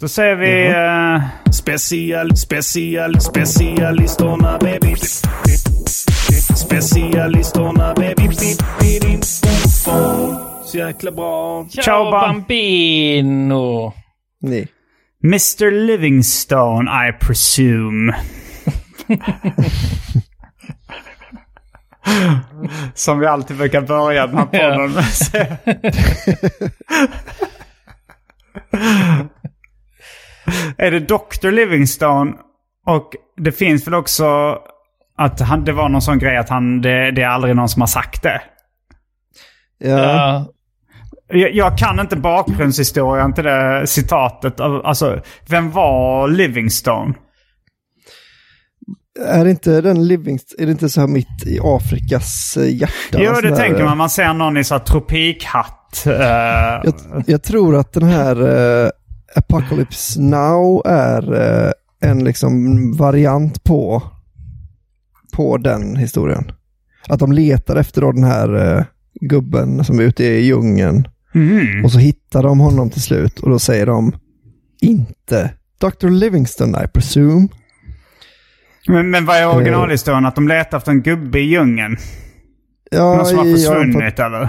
Då säger vi... eh, Special, special, specialistorna baby. Specialistorna baby. Så jäkla bra. Ciao, Bam- Bambino! Nej. Mr Livingstone, I presume. Som vi alltid brukar börja den här podden med. Är det Dr Livingstone? Och det finns väl också att han, det var någon sån grej att han, det, det är aldrig någon som har sagt det. Ja. Ja, Jag, jag kan inte bakgrundshistorien till det citatet. Alltså, vem var Livingstone? Är det inte den Livingst, är det inte så här mitt i Afrikas eh, hjärta? Jo, det tänker man. Man ser någon i så här tropikhatt. eh, Jag, jag tror att den här uh, Apocalypse Now är eh, en liksom variant på, på den historien. Att de letar efter då den här eh, gubben som är ute i djungeln. mm. Och så hittar de honom till slut och då säger de inte Dr. Livingstone I presume. men, men vad är originalhistorien? Att de letar efter en gubbe i djungeln? Ja, Någon som har försvunnit eller?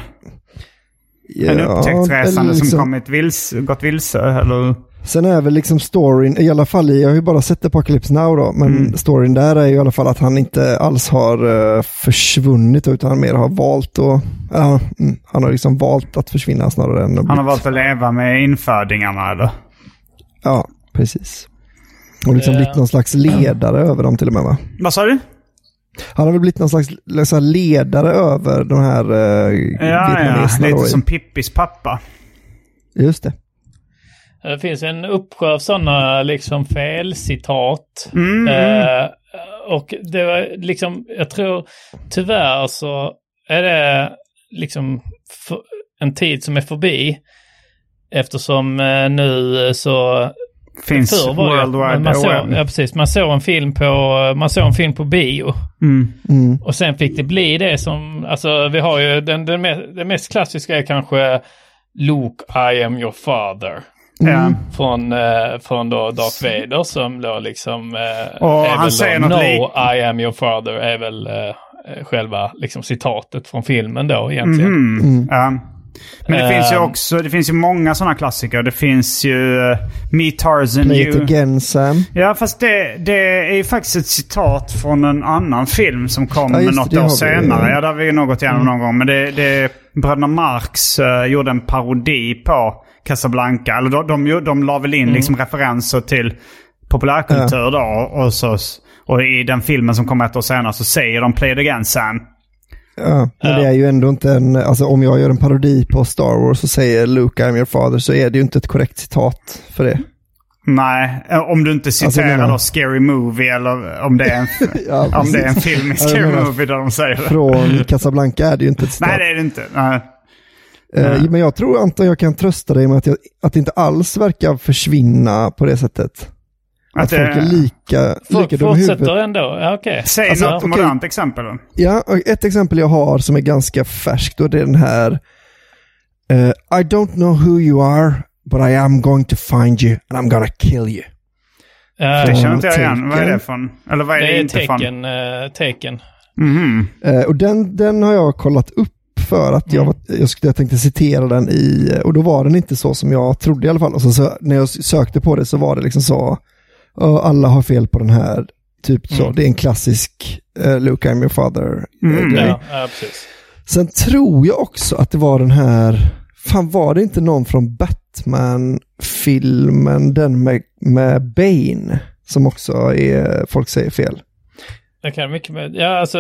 Ja, En upptäcktsresande eller som liksom- kommit vilse, gått vilse? Eller? Sen är väl liksom storyn, i alla fall jag har ju bara sett Apocalypse Now då, men Mm. storyn där är ju i alla fall att han inte alls har eh, försvunnit utan han mer har valt att, mm, han har liksom valt att försvinna snarare än att Han har bli- valt att leva med infödingarna eller? Ja, precis. Och liksom Ja. blivit någon slags ledare över dem till och med va? Vad sa du? Han har väl blivit någon slags ledare över de här uh, Ja, ja. Lite som Pippis pappa. Just det. det finns en uppsjö av sådana liksom felcitat. Mm. Eh, och det var liksom, jag tror tyvärr så är det liksom en tid som är förbi. Eftersom eh, nu så Finns Förr var World Wide man såg, Web. ja, precis. Man såg en film på, man såg en film på bio. Mm. Mm. Och sen fick det bli det som, alltså vi har ju den, den, mest, den mest klassiska är kanske Luke, I am your father. Ja. Från, eh, från då Darth Vader som då liksom... Eh, Och han säger då, något No, I am your father är väl eh, själva liksom citatet från filmen då egentligen. Mhm. Ja. Men det finns ju Ehm. också, det finns ju många sådana klassiker. Det finns ju uh, Me Tarzan Play it again Sam. Ja, fast det, det är ju faktiskt ett citat från en annan film som kom Ja, något år har vi. Mm. senare. Ja, det har vi ju nog gått igenom någon gång. Men det, det Bröderna Marx eh, gjorde en parodi på Casablanca. Eller de, de, de, de la väl in liksom referenser till populärkultur då. Och, så, och i den filmen som kom ett år senare så säger de Play it again Sam. Ja, men det är ju ändå inte en, alltså om jag gör en parodi på Star Wars och säger Luke I'm your father så är det ju inte ett korrekt citat för det. Nej, eh, om du inte citerar jag menar- Scary Movie eller om det är en, Ja, om det är en film i Scary menar, Movie där de säger det. Från Casablanca är det ju inte ett citat. Nej, det är det inte. Nej. Eh, Men jag tror Anton jag kan trösta dig med att, jag, att det inte alls verkar försvinna på det sättet. Att, Att det- folk är lika, Folk lika dumma i fortsätter huvudet. ändå. Ja, okej. Säg Alltså, något modernt exempel. då. Ja, ett exempel jag har som är ganska färskt och det är den här eh, I don't know who you are but I am going to find you and I'm gonna kill you. ja, Det känner inte jag igen. Vad är det från? Eller vad är det, det är inte från? tecken. Uh, tecken. Mhm. Eh, och den, den har jag kollat upp för att jag, var, jag, skulle, jag tänkte citera den i, och då var den inte så som jag trodde i alla fall. Och så, så när jag sökte på det så var det liksom så, "Ja, alla har fel på den här, typ så. Mm. Det är en klassisk uh, Luke I'm your father eh, Mm, grej. Ja, ja, precis. Sen tror jag också att det var den här, fan var det inte någon från Batman-filmen, den med, med Bane, som också är, folk säger fel. Det kan mycket med. Ja, alltså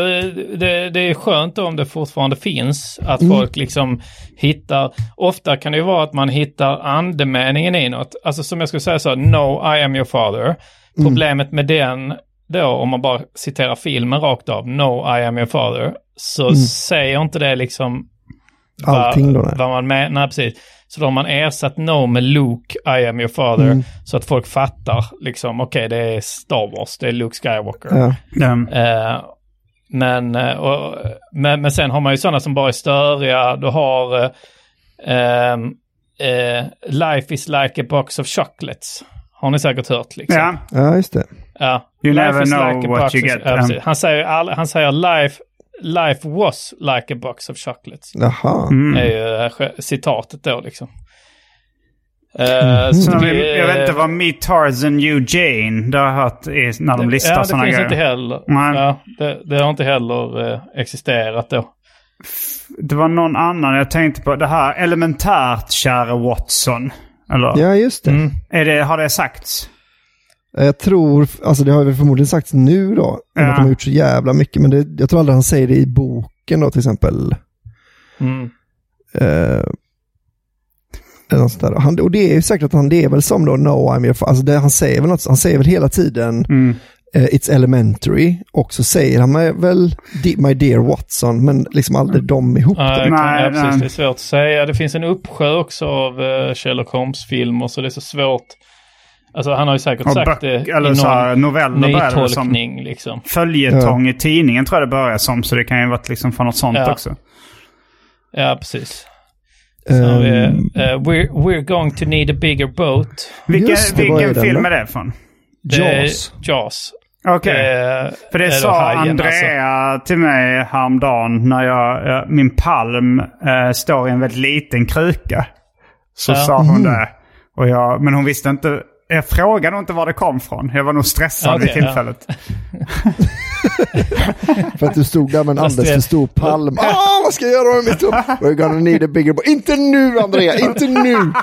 det, det är skönt om det fortfarande finns. Att Mm. folk liksom hittar. Ofta kan det ju vara att man hittar andemeningen i något. Alltså som jag skulle säga så, No, I am your father. Problemet med den då, om man bara citerar filmen rakt av, No, I am your father. Så säger inte det liksom Allting då, nej. vad man med, nej precis. Så då har man ersatt No med Luke, I am your father. Mm. Så att folk fattar liksom, okej det är Star Wars, det är Luke Skywalker. Ja. Den. Eh, men, eh, och, men, men sen har man ju sådana som bara är störiga. Du har ehm, eh, Life is like a box of chocolates. Har ni säkert hört liksom. Ja. ja, just det. Ja. You Life never know a what you get. Um, han, säger, all, han säger life, life was like a box of chocolates. Jaha. Mm. är ju eh, sj- citatet då liksom. Eh, Så så det- jag vet inte vad Meet Tarzan Eugene, det har jag hört i, när de listar ja, det sådana finns grejer. inte heller. Nej. Ja, det, det har inte heller eh, existerat då. Det var någon annan jag tänkte på. Det här elementärt, kära Watson. Eller? Ja, just det. Mm. Är det, har det sagts? Jag tror, alltså det har väl förmodligen sagts nu då, Ja. att de har gjort så jävla mycket, men det, jag tror aldrig han säger det i boken då till exempel. Mm. Eh, eller något sånt där. Han, och det är ju säkert att han, det är väl som då No I'm your alltså det, han säger väl något, han säger väl hela tiden Mm. eh, It's elementary och så säger han väl "Di- My dear Watson, men liksom aldrig dem ihop. Ja, då. det, kan, Nej, ja, precis, nej. det är svårt att säga. Det finns en uppsjö också av uh, Sherlock Holmes-filmer så det är så svårt. Alltså han har ju säkert sagt det eller i så här, någon som nytolkning liksom. följetong i tidningen tror jag det började som. Så det kan ju varit liksom från något sånt Ja. också. Ja, precis. Så vi, Ehm, eh, we're, we're going to need a bigger boat. Vilken, Just det, är vilken den film är det från? Är Jaws. Jaws. Okej. Eh, För det sa Hajen, alltså. Andrea till mig häromdagen när jag, min palm eh, står i en väldigt liten kruka. Så Ja. sa hon det. Och jag, men hon visste inte, jag frågade nog inte var det kom från. Jag var nog stressad Okej, vid ja. tillfället. För att du stod där med en alldeles för stor palm. Ah, vad ska jag göra med mitt jobb? We're gonna need a bigger boat. Inte nu Andrea, inte nu!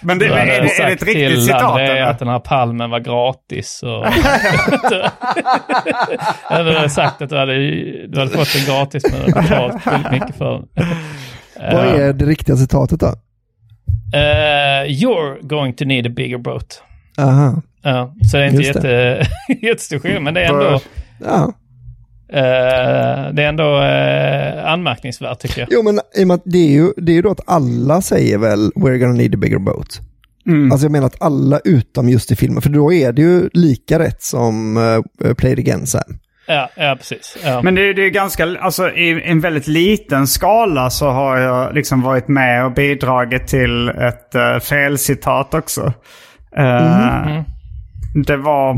Men det, är, hade det, är det ett riktigt citat? André eller? att den här palmen var gratis. Och... Du hade sagt att du hade, du hade fått den gratis men du hade väldigt mycket för den. Vad är det riktiga citatet då? Eh, you're going to need a bigger boat. Aha. Ja, så det är inte Just jätte, jättestor skillnad, men det är ändå, Ja. eh, det är ändå eh, anmärkningsvärt tycker jag. Jo, men i och med att det är ju, det är ju då att alla säger väl we're gonna need a bigger boat. Mm. Alltså jag menar att alla utom just i filmen, för då är det ju lika rätt som uh, Play it again Sam. Ja, ja precis. Ja. Men det, det är ganska, alltså i en väldigt liten skala så har jag liksom varit med och bidragit till ett uh, felcitat också. Eh, Det var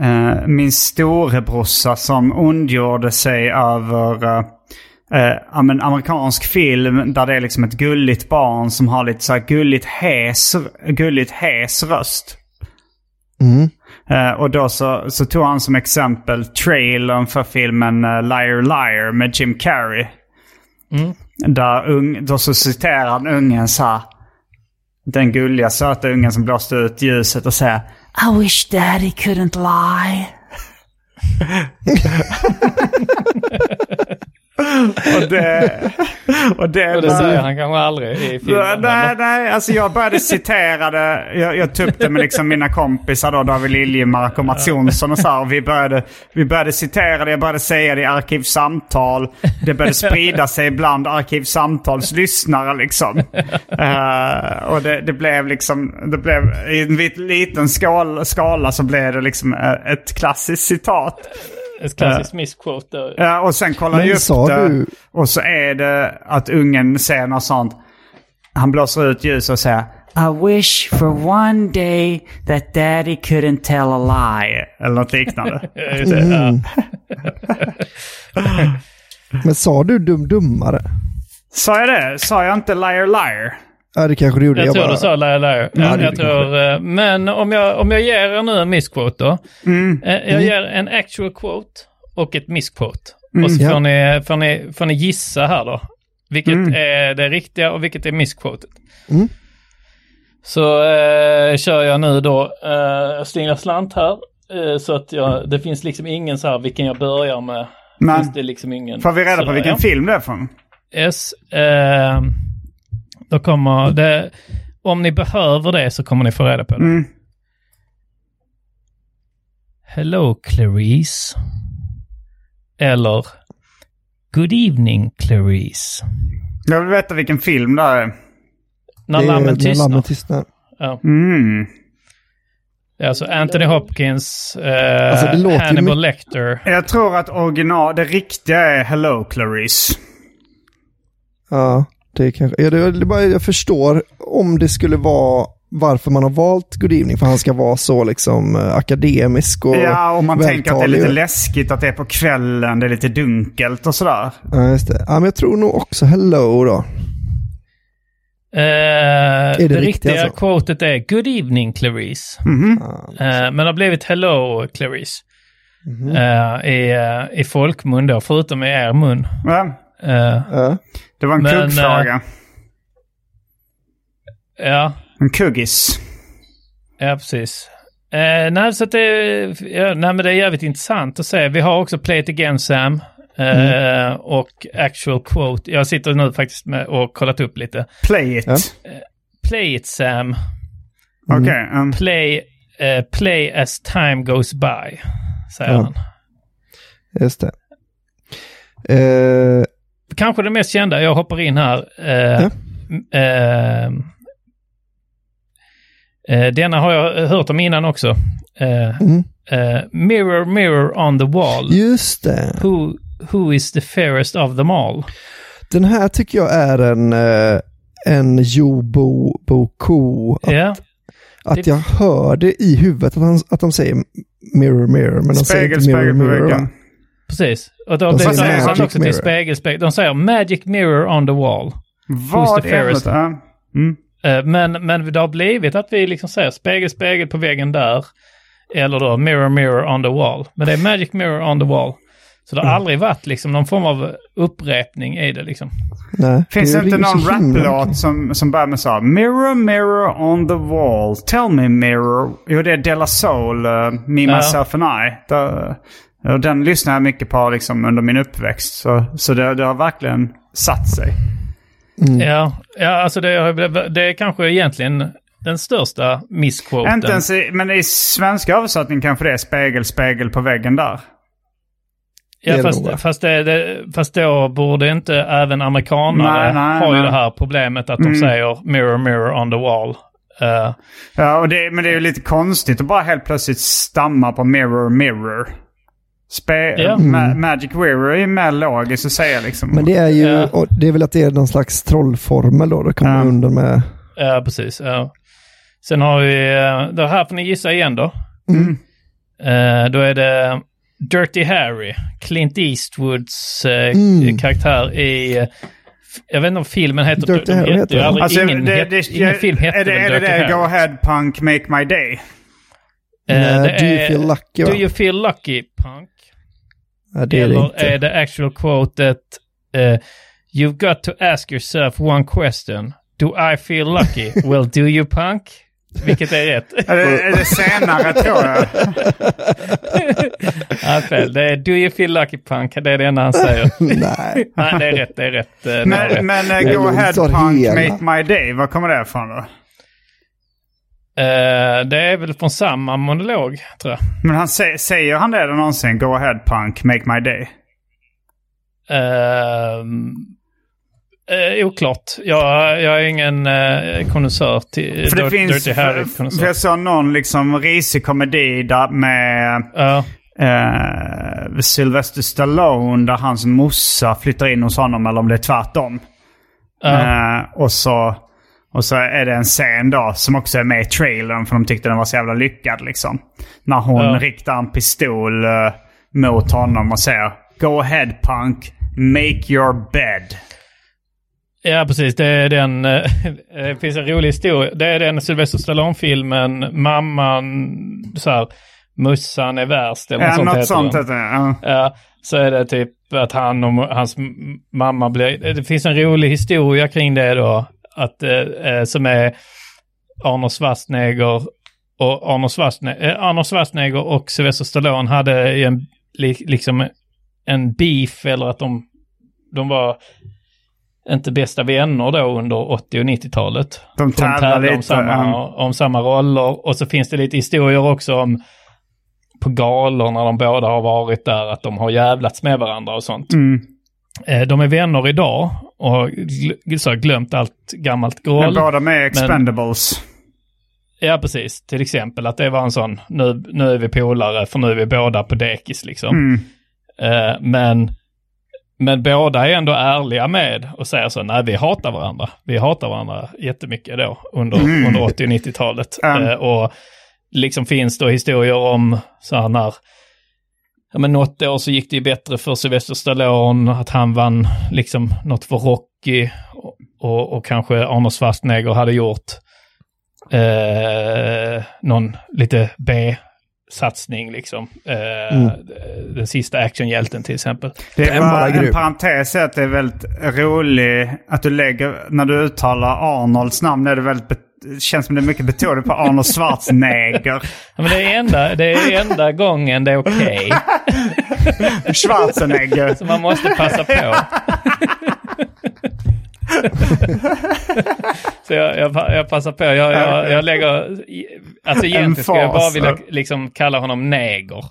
uh, min storebrorsa som ondgjorde sig över uh, men amerikansk film där det är liksom ett gulligt barn som har lite så här gulligt hes, gulligt hes röst. Mm. Eh, och då så, så tog han som exempel trailern för filmen uh, Liar Liar med Jim Carrey. Där ung, då så citerar han ungen så här. Den gulliga söta ungen som blåste ut ljuset och säger I wish daddy couldn't lie. och det... Och det, Och det säger han kanske aldrig i filmen. Nej, nej, alltså jag började citera det. Jag, jag det med liksom mina kompisar då, David Liljemark och Mats Jonsson och så här. Och vi, började, vi började citera det, jag började säga det i Arkivsamtal. Det började sprida sig bland Arkivsamtals lyssnare liksom. Eh, och det, det blev liksom, det blev i en liten skala, skala så blev det liksom eh, ett klassiskt citat. Ett klassiskt missquote där. Ja, och sen kollar Men jag upp det. du- Och så är det att ungen säger något sånt. Han blåser ut ljus och säger I wish for one day that daddy couldn't tell a lie. Eller något liknande. Ja. Men sa du dum dummare? Sa jag det? Sa jag inte liar liar? Ja, det kanske du gjorde. Jag tror bara... du sa liar liar. Ja, jag tror, eh, men om jag, om jag ger er nu en missquote då. Eh, Jag ger en actual quote och ett missquote. och så ja. får, ni, får, ni, får ni gissa här då. Vilket är det riktiga och vilket är missquotet. Mm. Så eh, kör jag nu då, eh, jag slingar slant här. Eh, så att jag, det finns liksom ingen så här vilken jag börjar med. Men finns det liksom ingen. får vi reda på vilken film det är från? Yes. Eh, då kommer det, om ni behöver det så kommer ni få reda på det. Mm. Hello Clarice. Eller Good evening Clarice. Jag vill veta vilken film det är. När lammen tystnar. lammen tystnar. Ja. Mm. Det är alltså Anthony Hopkins, eh, Alltså, Hannibal Lecter. Jag tror att original, det riktiga är Hello Clarice. Ja, det är kanske... Ja, det, det är bara, jag förstår om det skulle vara varför man har valt Good Evening. För han ska vara så liksom eh, akademisk och Ja, och man tänker att det är lite vältalig. läskigt att det är på kvällen, det är lite dunkelt och sådär. Ja, just det. Ja, men jag tror nog också Hello då. Eh, det, det riktiga riktiga alltså? quotet är Good evening Clarice. Mhm. Ja, Eh, men det har blivit Hello Clarice. Mhm. Eh, i, eh, I folkmun då, förutom i er mun. Ja, Eh, ja. det var en Men, kuggfråga. ja, En kuggis. ja precis. Eh, nej, så att det, ja, nej, men det är jävligt intressant att se. Vi har också Play It Again Sam. eh, Och Actual Quote. Jag sitter nu faktiskt med och kollat upp lite. Play it. Ja. Play it Sam. Okej. um, Play, eh, play as time goes by. Säger Ja. han. Just det. Kanske det mest kända, jag hoppar in här. Eh, Ja. eh, eh, denna har jag hört om innan också. Eh, Mm. eh, mirror, mirror on the wall. just det. Who, who is the fairest of them all? Den här tycker jag är en, eh, en Jobo Boko. Att, Ja, att det- jag hör det i huvudet att, han, att de säger mirror, mirror. Men de säger spegel, inte mirror, spegel på mirror. väggen. Precis. Och då, De det säger magic också till spegel, spegel. De säger magic mirror on the wall. Vad är det? Ja. Mm. Eh, Men, men det har blivit att vi liksom säger spegel, spegel på väggen där. Eller då mirror, mirror on the wall. Men det är magic mirror on the wall. Så det har aldrig varit liksom någon form av upprepning i det liksom. Nej, Finns det inte någon mycket. som, som börjar med så här, Mirror, mirror on the wall, tell me mirror. Jo, det är De La Soul, uh, Me, Ja. Myself and I. Där, och den lyssnar jag mycket på liksom, under min uppväxt. Så, så det, det har verkligen satt sig. Mm. Ja, ja alltså det, det är kanske egentligen den största missquoten. Inte ens i, men i svenska översättning kanske det är spegel, spegel på väggen där. Ja, fast, fast, det, det, fast då borde inte även amerikanare Nej, nej, ha ju nej. det här problemet att de Mm. säger mirror, mirror on the wall. Eh, Ja, och det, men det är ju lite konstigt att bara helt plötsligt stamma på mirror, mirror. Spe, Ja. ma, Magic mirror är ju mer logiskt att säga liksom. Men det är ju, och det är väl att det är någon slags trollformel då. Då kommer man undan med. Ja, precis. Ja. Sen har vi, eh, det här får ni gissa igen då. Mm. Eh, då är det Dirty Harry, Clint Eastwoods eh, Mm. karaktär i, jag vet inte om filmen heter Dirty Harry heter heter den. Alltså, ingen, det, het- det, ingen film är det, väl är det, Dirty det Harry? Go ahead punk make my day? Eh, Nej, det do you är- feel lucky va? Do you feel lucky, punk? Ja, det är det Eller inte. är det actual quotet eh, You've got to ask yourself one question. Do I feel lucky? well, do you punk? Vilket är rätt. Är det, är det senare tror jag? Ja, fel. Det är Do you feel lucky punk? Det är det enda han säger. Nej. Nej, det är rätt. Det är rätt. eh, det är rätt. Men, men är uh, Go Ahead Punk, hela. Make My Day, var kommer det ifrån då? Eh, det är väl från samma monolog, tror jag. Men han sä- säger han det någonsin? Go Ahead Punk, Make My Day? Uh, uh, oklart. Jag, jag är ingen uh, konnässör till För det Dir- finns... Dirty Harry. För, för jag såg någon liksom risig komedi där med Ja, eh, Sylvester Stallone där hans morsa flyttar in hos honom eller om det är tvärtom. ja, Eh, och, så, och så är det en scen då som också är med i trailern för de tyckte den var så jävla lyckad liksom. När hon Ja. riktar en pistol eh, mot honom och säger Go ahead punk, make your bed. ja, precis. Det är den... eh, det finns en rolig historia. Det är den Sylvester Stallone-filmen. Mamman, så här, mussan är värst eller Ja, något sånt något sånt heter det. Ja. Så är det typ att han och hans mamma blir... Det finns en rolig historia kring det då. Att, eh, eh, som är Arnold Schwarzenegger och Arnold Schwarzenegger, eh, Arnold Schwarzenegger och Sylvester Stallone hade en, li, liksom en beef eller att de, de var inte bästa vänner då under 80 och 90-talet. De För de tävlar tävlar lite. om samma, om samma roller. Och så finns det lite historier också om på galor när de båda har varit där, att de har jävlats med varandra och sånt. Mm. Eh, De är vänner idag och har glömt allt gammalt Men groll. båda med Expendables. Ja, precis. Till exempel att det var en sån, nu, nu är vi polare för nu är vi båda på dekis liksom. Mm. Eh, men, men båda är ändå ärliga med och säger så, nej vi hatar varandra. Vi hatar varandra jättemycket då under, under 80 och 90-talet. Mm. Eh, och liksom finns då historier om så här när, ja men något år så gick det ju bättre för Sylvester Stallone, att han vann liksom något för Rocky och, och, och kanske Arnold Schwarzenegger hade gjort eh, någon lite B-satsning liksom. Eh, Den sista actionhjälten till exempel. Det är bara en parentes är att det är väldigt roligt att du lägger, när du uttalar Arnolds namn är det väldigt, känns som det är mycket betoning på Arnold Schwarzenegger. Ja, men det är enda, det är enda gången det är okej. Schwarzenegger. Så man måste passa på. Så jag, jag, jag passar på. Jag, jag, jag lägger... Alltså egentligen skulle jag bara vilja liksom kalla honom neger.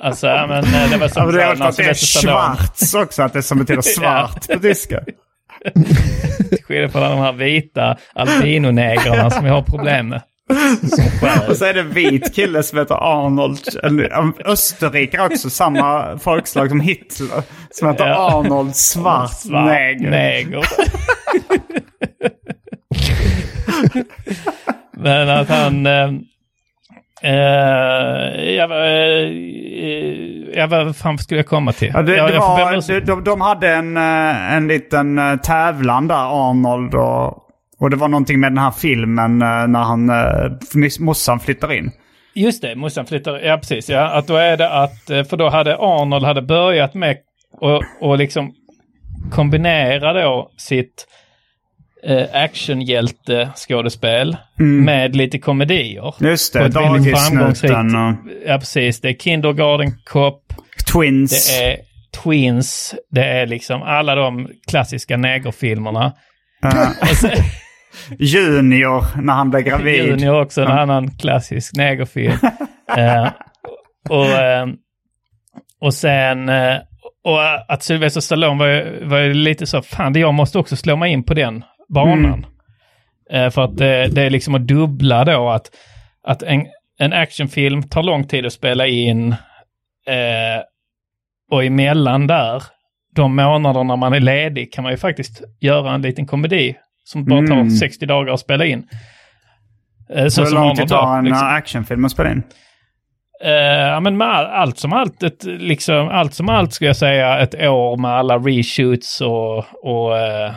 Alltså, ja, men eh, det var Ja, som men det är så det är schwarz också, att det som betyder svart på tyska. skillnad från de här vita albinonegrarna som jag har problem med. Och så är det en vit kille som heter Arnold. Österrike också, samma folkslag som Hitler. Som heter Ja. Arnold Schwarzenegger. Men att han... Eh, eh, jag, eh, jag, vad fan skulle jag komma till? Ja, det, jag, det var, ursäkt. de, de, de hade en, eh, en liten eh, tävlan där, Arnold och... Och det var någonting med den här filmen eh, när han, eh, morsan flyttar in. Just det, morsan flyttar, ja precis. Ja, att då är det att, eh, för då hade Arnold hade börjat med och, och liksom kombinera då sitt eh, actionhjälte-skådespel med lite komedier. Just det, Dagisnuten och Ja, precis. Det är Kindergarten Cop, Twins. det är Twins, det är liksom alla de klassiska negerfilmerna. Sen, junior, när han blev gravid. Junior också, en annan klassisk negerfilm. eh, och, eh, och sen, eh, och att Sylvester Stallone var, ju- var ju lite så, fan jag måste också slå mig in på den banan. Eh, för att det, det är liksom att dubbla då att, att en, en actionfilm tar lång tid att spela in eh, och emellan där, de månaderna man är ledig kan man ju faktiskt göra en liten komedi som bara tar Mm. 60 dagar att spela in. Eh, Så Hur lång tid tar en liksom. eh, actionfilm att spela in? Eh, ja, men med all, allt som allt, ett, liksom, allt som allt skulle jag säga ett år med alla reshoots och, och, eh,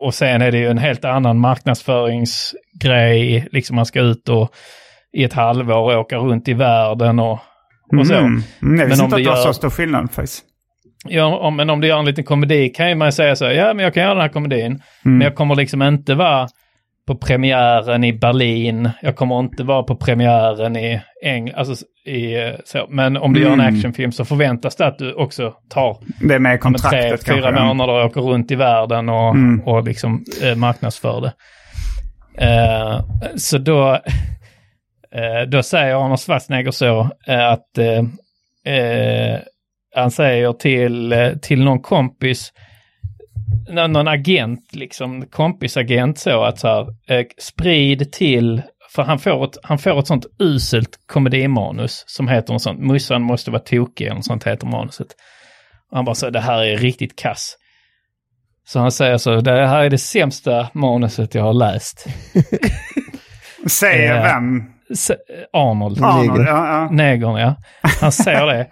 och sen är det ju en helt annan marknadsföringsgrej. Liksom man ska ut och i ett halvår åka runt i världen och, och så. Mm. Mm, jag visste inte att det var gör- så stor skillnad faktiskt. Ja, men om du gör en liten komedi kan ju man säga så här, ja men jag kan göra den här komedin, men jag kommer liksom inte vara på premiären i Berlin. Jag kommer inte vara på premiären i England. Alltså, i, eh, så. Men om du gör en Mm. actionfilm så förväntas det att du också tar Det är med ja, men tre, kontraktet fyra månader och åker runt i världen och, Mm. och liksom eh, marknadsför det. Eh, så då, eh, då säger Arnold Schwarzenegger så eh, att eh, han säger till, eh, till någon kompis, nå- någon agent, liksom kompisagent så att så här, eh, sprid till, för han får, ett, han får ett sånt uselt komedimanus som heter något sånt, Mussan måste vara tokig eller något sånt heter manuset. Och han bara så det här är riktigt kass. Så han säger så, det här är det sämsta manuset jag har läst. Säger Eh, vem? Arnold. Arnold, ja, ja. Negern, ja. Han säger det.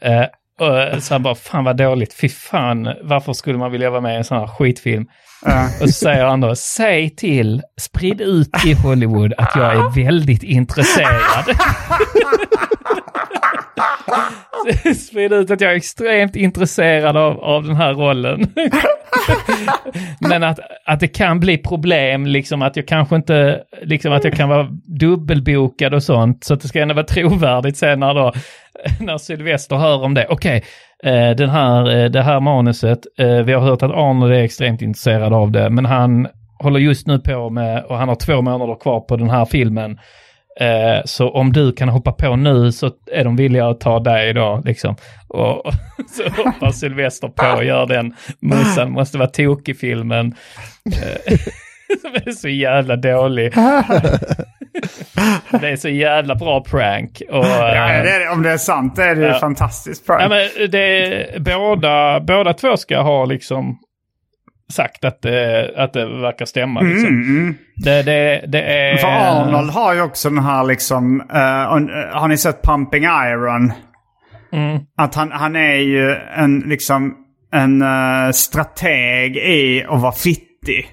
Eh, och så han bara, fan vad dåligt, fy fan, varför skulle man vilja vara med i en sån här skitfilm? Ja. Och så säger han då, säg till, sprid ut i Hollywood att jag är väldigt intresserad. sprid ut att jag är extremt intresserad av, av den här rollen. Men att, att det kan bli problem, liksom att jag kanske inte, liksom att jag kan vara dubbelbokad och sånt. Så att det ska ändå vara trovärdigt sen när då, när Sylvester hör om det. Okej, eh, den här, eh, det här manuset, eh, vi har hört att Arnold är extremt intresserad av det, men han håller just nu på med, och han har två månader kvar på den här filmen. Eh, så om du kan hoppa på nu så är de villiga att ta dig då, liksom. Och, så hoppar Sylvester på och gör den musen, måste vara tokig-filmen. Eh, som är så jävla dålig. det är så jävla bra prank. Och, Ja, eh, det är, det. om det är sant det är det Ja. fantastiskt bra. Ja, men det, båda, båda två ska ha liksom sagt att det, att det verkar stämma. Liksom. Mm, mm. Det, det, det är... För Arnold har ju också den här liksom, eh, eh, har ni sett Pumping Iron? Mm. Att han, han är ju en liksom en eh, strateg i att vara fittig.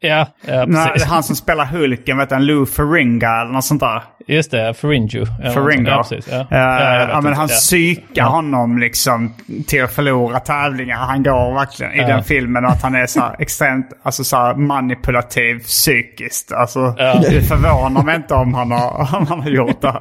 Ja, ja precis. han som spelar Hulken, vet en Lou Ferringa eller något sånt där. Just det, Ferringo. Ja, Ferringa. Ja, precis. Ja. Eh, Ja, ja, men han Ja. psykar honom liksom till att förlora tävlingar. Han går verkligen i den filmen och att han är så här extremt alltså så här manipulativ psykiskt. Alltså, Det förvånar mig inte om han har, om han har gjort det.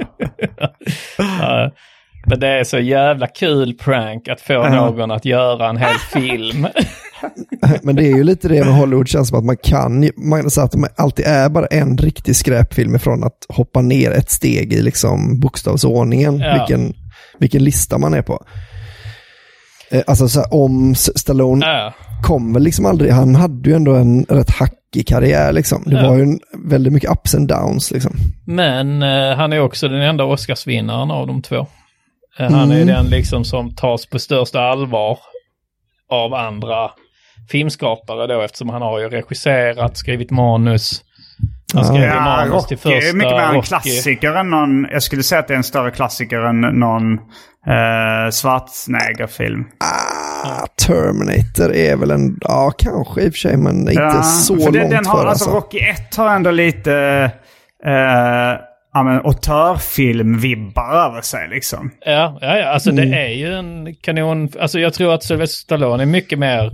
här. Men det är så jävla kul prank att få någon att göra en hel film. Men det är ju lite det med Hollywood, känns som att man kan, man säger att de alltid är bara en riktig skräpfilm ifrån att hoppa ner ett steg i liksom bokstavsordningen, Ja. vilken, vilken lista man är på. Eh, Alltså så här, om Stallone Ja. kom väl liksom aldrig, han hade ju ändå en rätt hackig karriär liksom. Det Ja. var ju en, väldigt mycket ups and downs liksom. Men eh, han är också den enda Oscarsvinnaren av de två. Eh, han är Mm. den liksom som tas på största allvar av andra filmskapare då eftersom han har ju regisserat, skrivit manus. Han skrev ju Ja, manus till Rocky första är mycket mer en Rocky. klassiker än någon, jag skulle säga att det är en större klassiker än någon eh, Schwarzenegger-film. Ah, Terminator är väl en, ja kanske i och för sig, men inte Ja, så för långt det, den har, före alltså, alltså. Rocky 1 har ändå lite eh, ja, men, autörfilm-vibbar över sig liksom. Ja, ja, ja, alltså Mm. det är ju en kanon. Alltså jag tror att Sylvester Stallone är mycket mer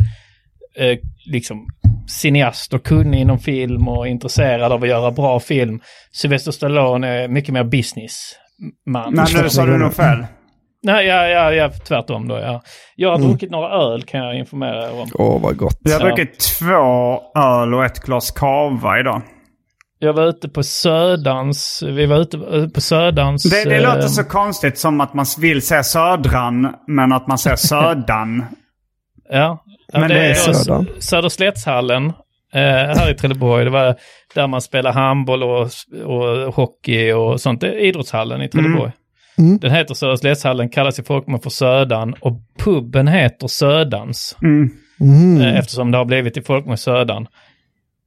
eh, liksom cineast och kunnig inom film och intresserad av att göra bra film. Sylvester Stallone är mycket mer businessman. Men nu sa du nog fel. Nej, ja, ja, ja, tvärtom då. Ja. Jag har druckit några öl kan jag informera er om. Åh, vad gott. Jag har Ja. druckit två öl och ett glas kava idag. Jag var ute på Södans, vi var ute eh, på Södans... Det, det eh, låter så konstigt som att man vill säga Södran, men att man säger Södan. Ja Men det, det är är Södern. Söderslättshallen eh, här i Trelleborg. Det var där man spelar handboll och, och hockey och sånt. Det är idrottshallen i Trelleborg. Mm. Den heter Söderslättshallen, kallas i folkmun för Södan och puben heter Södans. Mm. Eh, eftersom det har blivit i folkmun Södan.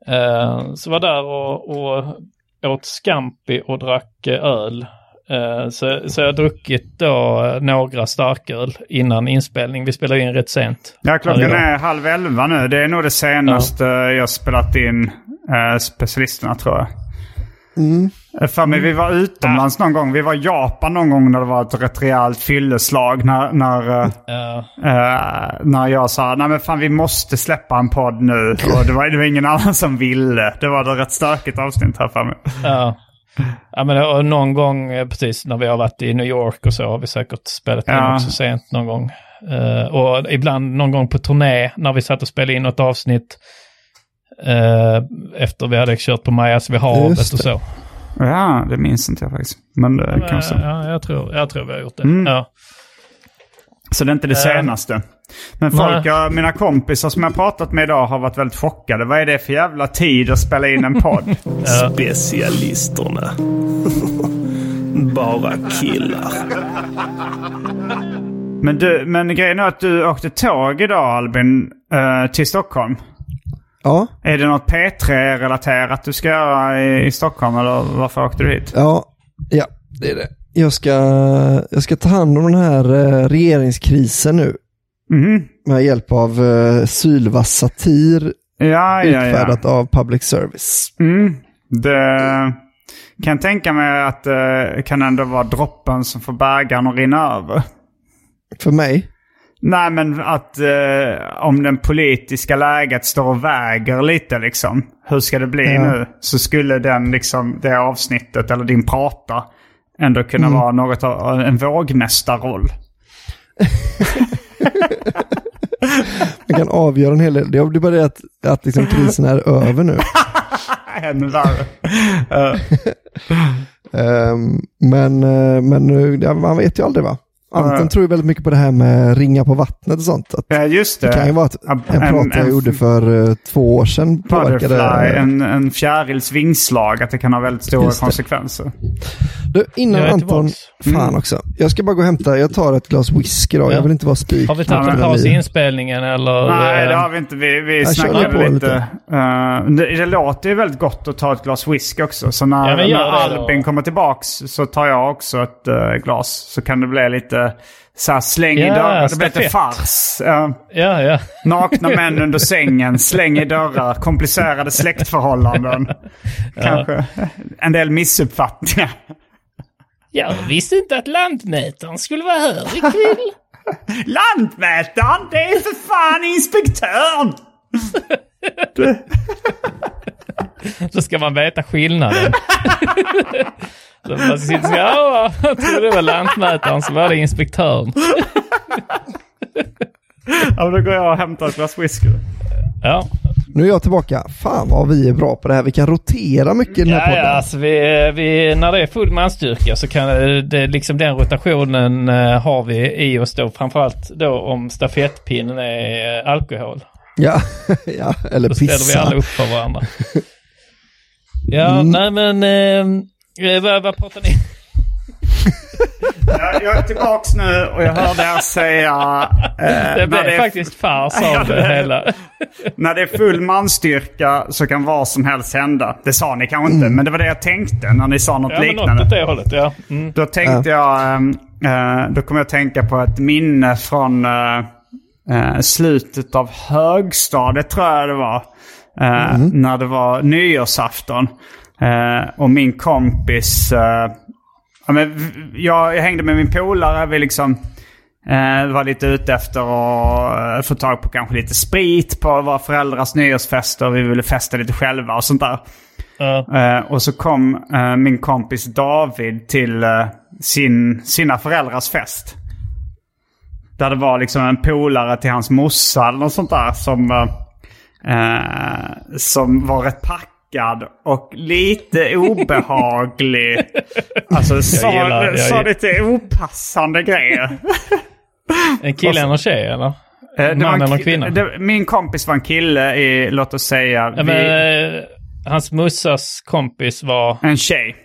Eh, så var där och, och åt scampi och drack eh, öl. Eh, så, så jag har druckit då några starköl innan inspelning. Vi spelar in rätt sent. Ja, klockan idag. är halv elva nu. Det är nog det senaste jag spelat in eh, specialisterna tror jag. Eh, För mig, vi var utomlands någon gång. Vi var i Japan någon gång när det var ett rätt rejält fylleslag. När, när, Ja. eh, när jag sa nej men fan vi måste släppa en podd nu. Och det var, det var ingen annan som ville. Det var ett rätt stökigt avsnitt här för mig. Ja. Ja men någon gång, eh, precis när vi har varit i New York och så har vi säkert spelat in Ja. också sent någon gång. Eh, och ibland någon gång på turné när vi satt och spelade in något avsnitt eh, efter vi hade kört på Majas vid havet och så. Ja, det minns inte jag faktiskt. Men det Men, kanske. ja, jag tror, jag tror vi har gjort det. Mm. Ja. Så det är inte det senaste. Men folk, jag, mina kompisar som jag har pratat med idag har varit väldigt chockade. Vad är det för jävla tid att spela in en podd? Specialisterna. Bara killar. men, du, men grejen är att du åkte tåg idag Albin, eh, till Stockholm. Ja, Är det något P3-relaterat du ska göra i, i Stockholm eller varför åkte du hit? ja, ja, det är det. Jag ska, jag ska ta hand om den här eh, regeringskrisen nu Mhm. med hjälp av eh, sylvass satir Ja, ja, ja. utfärdat av public service. Mm. Det kan jag tänka mig att det kan ändå vara droppen som får bägaren att rinna över. För mig, Nej, men att eh, om den politiska läget står och väger lite liksom. Hur ska det bli Ja. nu? Så skulle den liksom, det avsnittet eller din prata ändå kunna vara något av en vågmästarroll. man kan avgöra en hel del. Det blir bara det att, att liksom krisen är över nu. Ännu värre. Eh, men men man vet ju aldrig va? Anton tror ju väldigt mycket på det här med ringa på vattnet och sånt. Att Ja, just det. det kan ju vara att en prat jag gjorde för eh, två år sedan Butterfly, påverkade. en, en fjärils vingslag, att det kan ha väldigt stora konsekvenser. Du, innan Anton, tillbaks. fan också. Jag ska bara gå och hämta, jag tar ett glas whisky då. Ja. Jag vill inte vara spik. Har vi tagit en paus i ni- inspelningen eller? Nej, eh, det har vi inte. Vi, vi snackade lite. lite. Eh, det, det låter ju väldigt gott att ta ett glas whisky också. Så när, Ja, när. Albin kommer tillbaks så tar jag också ett eh, glas. Så kan det bli lite så här, släng i Ja, dörrar. Det blir lite fars. Eh, Ja, ja. nakna män under sängen, släng i dörrar, komplicerade släktförhållanden. Kanske en del missuppfattningar. Jag visste inte att lantmätaren skulle vara här ikväll. Lantmätaren, det är för fan inspektören! Så ska man veta skillnaden. Så man sitter säger, ja, jag tror det var lantmätaren så var det inspektören. Ja, men då går jag och hämtar ett glas whisky. Ja, Nu är jag tillbaka. Fan vad vi är bra på det här. Vi kan rotera mycket i den här ja, podden. ja alltså vi, vi, när det är full manstyrka så kan det liksom den rotationen eh, har vi i oss då. Framförallt då om stafettpinnen är alkohol. Ja, ja eller Då ställer vi pissa. alla upp för varandra. Ja, Mm. nej men eh, eh, vad, vad pratar ni? Jag, jag är tillbaks nu och jag hörde er säga... Eh, Det blev det är, faktiskt fars Ja, av det- hela. när det är full manstyrka så kan vad som helst hända. Det sa ni kanske inte, men det var det jag tänkte när ni sa något Ja, men något liknande. åt det hållet, ja. Mm. Då tänkte jag... ehm, eh, då kommer jag att tänka på ett minne från eh, eh, slutet av högstadiet, tror jag det var. Eh, När det var nyårsafton. Eh, och min kompis... eh, ja, men jag, jag hängde med min polare. Vi liksom eh, var lite ute efter att eh, få tag på kanske lite sprit på våra föräldrars nyårsfester. Vi ville festa lite själva och sånt där. Eh, och så kom eh, min kompis David till sin, sina föräldrars fest. Där det var liksom en polare till hans morsa eller något sånt där som, som var rätt packad och lite obehaglig. alltså sa, gillar- jag sa lite opassande grejer. En kille eller en tjej eller? Eh, Man eller kvinna? Det, min kompis var en kille i, låt oss säga, Ja, vi, men, eh, hans mussas kompis var en tjej.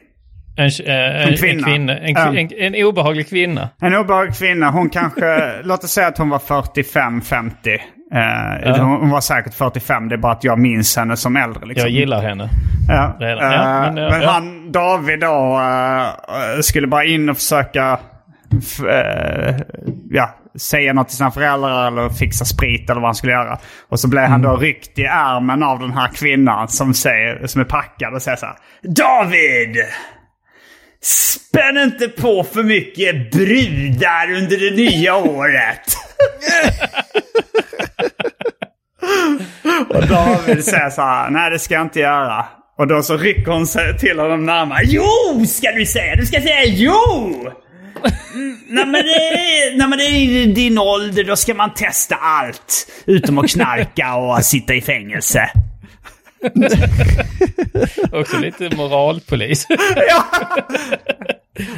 en, eh, en, kvinna. En, kvinna, en, Ja. en, en obehaglig kvinna. En obehaglig kvinna. Hon kanske, låt oss säga att hon var 45-50. Eh, hon, hon var säkert 45, det är bara att jag minns henne som äldre. Liksom. Jag gillar henne. Ja. Eh, Ja, men, men ja, ja. han, David då, eh, skulle bara in och försöka eh, ja, säga något till sina föräldrar eller fixa sprit eller vad han skulle göra. Och så blev han då ryckt i armen av den här kvinnan som, säger, som är packad och säger så här. David! Spänn inte på för mycket brudar under det nya året. och David säger så här. Nej det ska jag inte göra. Och då så rycker hon sig till honom närmare. Jo, ska du säga! Du ska säga jo! Nej men, det är, nej men det är din ålder, då ska man testa allt. Utom att knarka och sitta i fängelse. Också lite moralpolis. ja.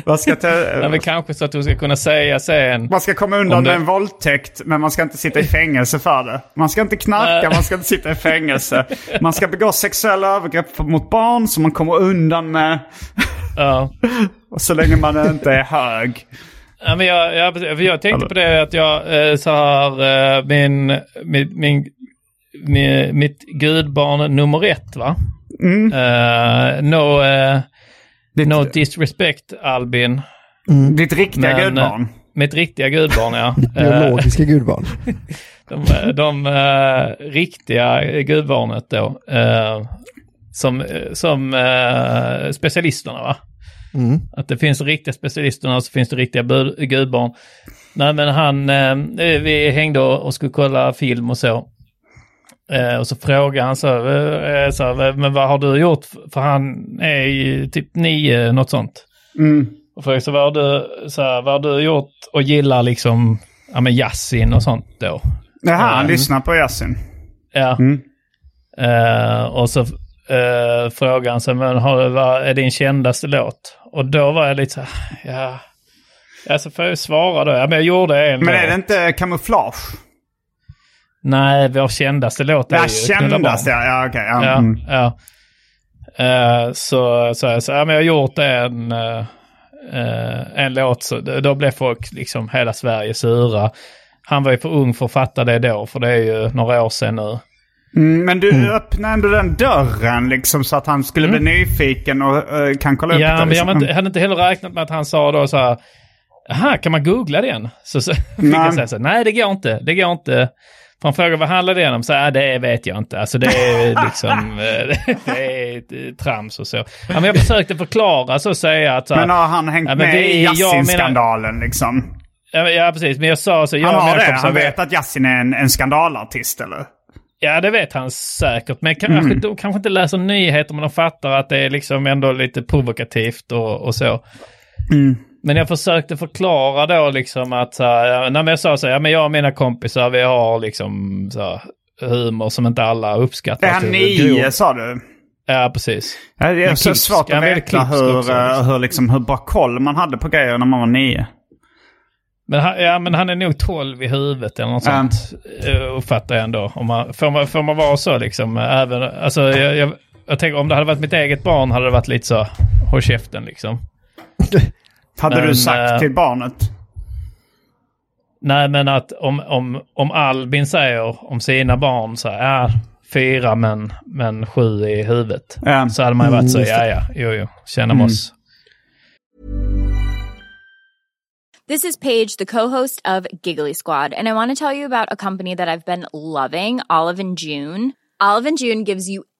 Man ska, ta, Nej, men kanske så att du ska kunna säga sen. man ska komma undan det- med en våldtäkt, men man ska inte sitta i fängelse för det. Man ska inte knarka, man ska inte sitta i fängelse. Man ska begå sexuella övergrepp mot barn som man kommer undan med. Ja. Och så länge man inte är hög. Ja, men jag, jag, jag tänkte på det att jag eh, så här, eh, min, min, min, min, mitt gudbarn nummer ett va? Eh, no, eh, no disrespect Albin. Ditt riktiga Men, gudbarn. Mitt riktiga gudbarn ja. Eh, Biologiska gudbarn. de de eh, riktiga gudbarnet då. eh, som eh, som eh, specialisterna va? Mm. Att det finns riktiga specialisterna och så finns det riktiga gudbarn. Nej men han, eh, vi hängde och och skulle kolla film och så. Eh, och så frågade han så, eh, så men vad har du gjort? För han är ju typ nio, något sånt. Mm. Och frågade så vad har du, så här, vad har du gjort och gillar liksom, ja men Yasin och sånt då? Jaha, han Mm. lyssnar på Yasin. Ja. Mm. Eh, och så uh, frågade han så men har, vad är din kändaste låt? Och då var jag lite så här, ja. Ja, så får jag svara då. Ja, men jag gjorde en Men är det inte kamouflage? Nej, vår kändaste låt är Ja, ju Knulla kändast barn. ja. Ja, okej. ja. Ja, Mm. ja. Eh, så sa jag så, ja men jag har gjort en, eh, en låt, så då blev folk liksom hela Sverige sura. Han var ju för ung för att fatta det då, för det är ju några år sedan nu. Mm, men du öppnade ändå den dörren liksom så att han skulle bli nyfiken och eh, kan kolla upp det. Mm. Ja, men jag liksom. hade inte, hade inte heller räknat med att han sa då så här, Jaha, kan man googla den? Så, så fick Nej. jag säga så här, nej det går inte, det går inte. För han frågade vad handlar den om? Så här, det vet jag inte. Alltså det är liksom, eh, det är eh, trams och så. Ja, men jag försökte förklara så att säga att så här, Men har han hängt Ja, med det i Yasin-skandalen liksom? ja, ja, precis, men jag sa så, jag Han har det? Han vet att Yasin är en, en skandalartist eller? Ja, det vet han säkert. Men kanske, Mm. de kanske inte läser nyheter, men de fattar att det är liksom ändå lite provokativt och, och så. Mm. Men jag försökte förklara då liksom att, så här, när jag sa så här, ja men jag och mina kompisar, vi har liksom så här, humor som inte alla uppskattar. Är han Typ nio sa du? Ja, precis. Ja, Det är Men så klipsk. svårt att veta hur, också, eh, liksom. hur, liksom, hur bra koll man hade på grejer när man var nio. Men han, ja, men han är nog 12 i huvudet eller något Ja. sånt. eh, Uppfattar jag ändå. Om man, får, man, får man vara så liksom? Även, alltså, jag, jag, jag tänker om det hade varit mitt eget barn hade det varit lite så, håll käften liksom. Hade Men, du sagt eh, till barnet? Nej, men att om, om, om Albin säger om sina barn så här, ja, fyra men, men sju i huvudet. Ja. Så hade man ju varit så, Mm, ja ja, jo jo, känner oss. This is Paige, the co-host of Giggly Squad, and I want to tell you about a company that I've been loving, Olive and June. Olive and June gives you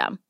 system.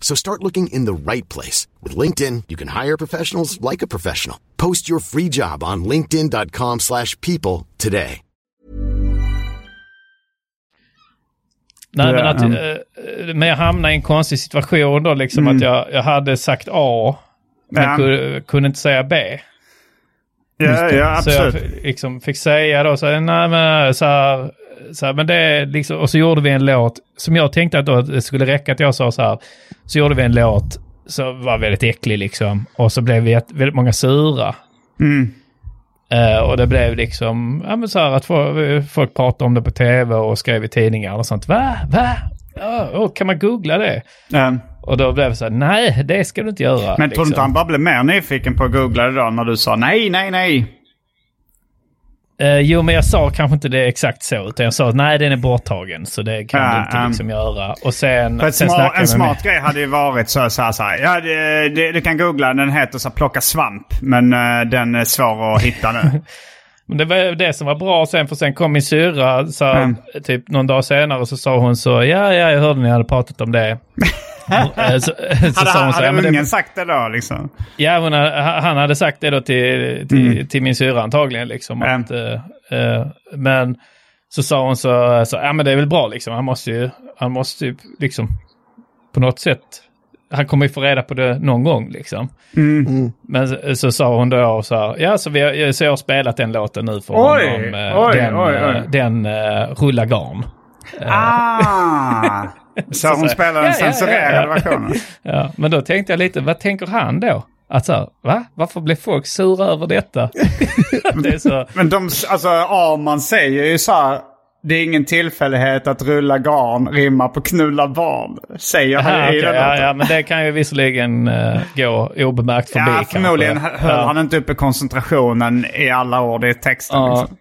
So start looking in the right place. With LinkedIn, you can hire professionals like a professional. Post your free job on linkedin.com slash people today. Nej, men, att, eh, men jag hamnade i en konstig situation då, liksom Mm. att jag, jag hade sagt A, men Ja. kunde, kunde inte säga B. Ja, ja Så jag absolut. liksom fick säga då så nej men så här, så här, men det liksom, och så gjorde vi en låt som jag tänkte att då det skulle räcka att jag sa så här, så gjorde vi en låt som var väldigt äcklig liksom, och så blev vi ett, väldigt många sura. Mm. Eh, och det blev liksom, ja men så här att folk, folk pratade om det på tv och skrev i tidningar och sånt. Va? Va? Åh, kan man googla det? Ja. Och då blev det så här, nej det ska du inte göra. Men tror du inte liksom. han bara blev mer nyfiken på att googla det då när du sa nej, nej, nej? Eh, jo, men jag sa kanske inte det exakt så, utan jag sa att nej, den är borttagen, så det kan Ja, du inte um, liksom göra. Och sen, sen snackade en smart grej hade ju varit så, så här, så här ja det, det, du kan googla, den heter så här, plocka svamp. Men eh, den är svår att hitta nu. Men det var det som var bra sen, för sen kom min syrra, så, Mm. typ någon dag senare så sa hon så, ja, ja, jag hörde ni hade pratat om det. Så, så hade sa hon så, hade ja, men det- ungen sagt det då liksom? Ja, hon, ha- han hade sagt det då till, till, till min syrra antagligen. Liksom, Mm. att, eh, men så sa hon så, så, ja men det är väl bra liksom. Han måste ju, han måste ju liksom på något sätt, han kommer ju få reda på det någon gång liksom. Mm. Men så, så sa hon då så här, ja så, vi har, så jag har spelat den låten nu för Oj, honom. eh, oj, den, oj, oj. den uh, Rulla garn. Ah! Så hon spelar den censurerade versionen? Ja, men då tänkte jag lite, vad tänker han då? Att så här, va? Varför blir folk sura över detta? det så... Men de, alltså Arman säger ju så här. Det är ingen tillfällighet att rulla garn rimmar på knulla barn. Säger han Aha, i den ja, ja, men det kan ju visserligen uh, gå obemärkt förbi Ja, förmodligen kanske. höll Ja. han inte uppe koncentrationen i alla ord i texten. Ja. Liksom.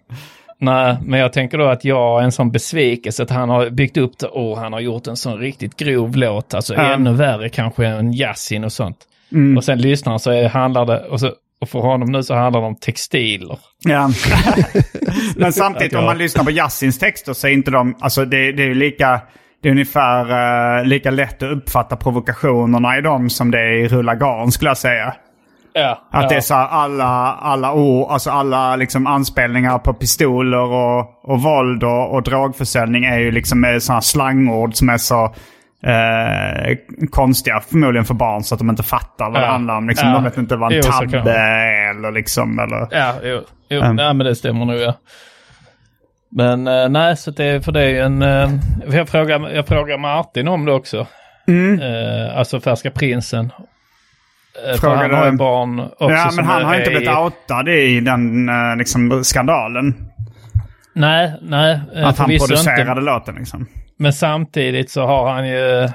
Nej, men jag tänker då att jag är en sån besvikelse att han har byggt upp det och han har gjort en sån riktigt grov låt. Alltså Ja. ännu värre kanske än Yasin och sånt. Mm. Och sen lyssnar han så är, handlar det, och, så, och för honom nu så handlar det om textiler. Ja. Men samtidigt jag- om man lyssnar på Yassins texter så är inte de, alltså det, det är ju lika, det är ungefär eh, lika lätt att uppfatta provokationerna i dem som det är i Rulla Garn skulle jag säga. Ja, Att ja. det är så alla, alla ord, alltså alla liksom anspelningar på pistoler och, och våld och, och drogförsäljning är ju liksom eh, sådana slangord som är så eh, konstiga förmodligen för barn så att de inte fattar vad det Ja. handlar om. Liksom, Ja. De vet inte vad en tabbe det. är eller liksom. Eller, Ja, jo, jo nej, men det stämmer nog ja. Men eh, nej, så det, för det är ju en... Uh, jag, frågar, jag frågar Martin om det också. Mm. Eh, alltså Färska Prinsen. Uh, för Frågar han har ju barn också ja, men han har inte blivit i- outad i den eh, liksom, skandalen. Nej, nej. eh, att han producerade inte. låten liksom. Men samtidigt så har han ju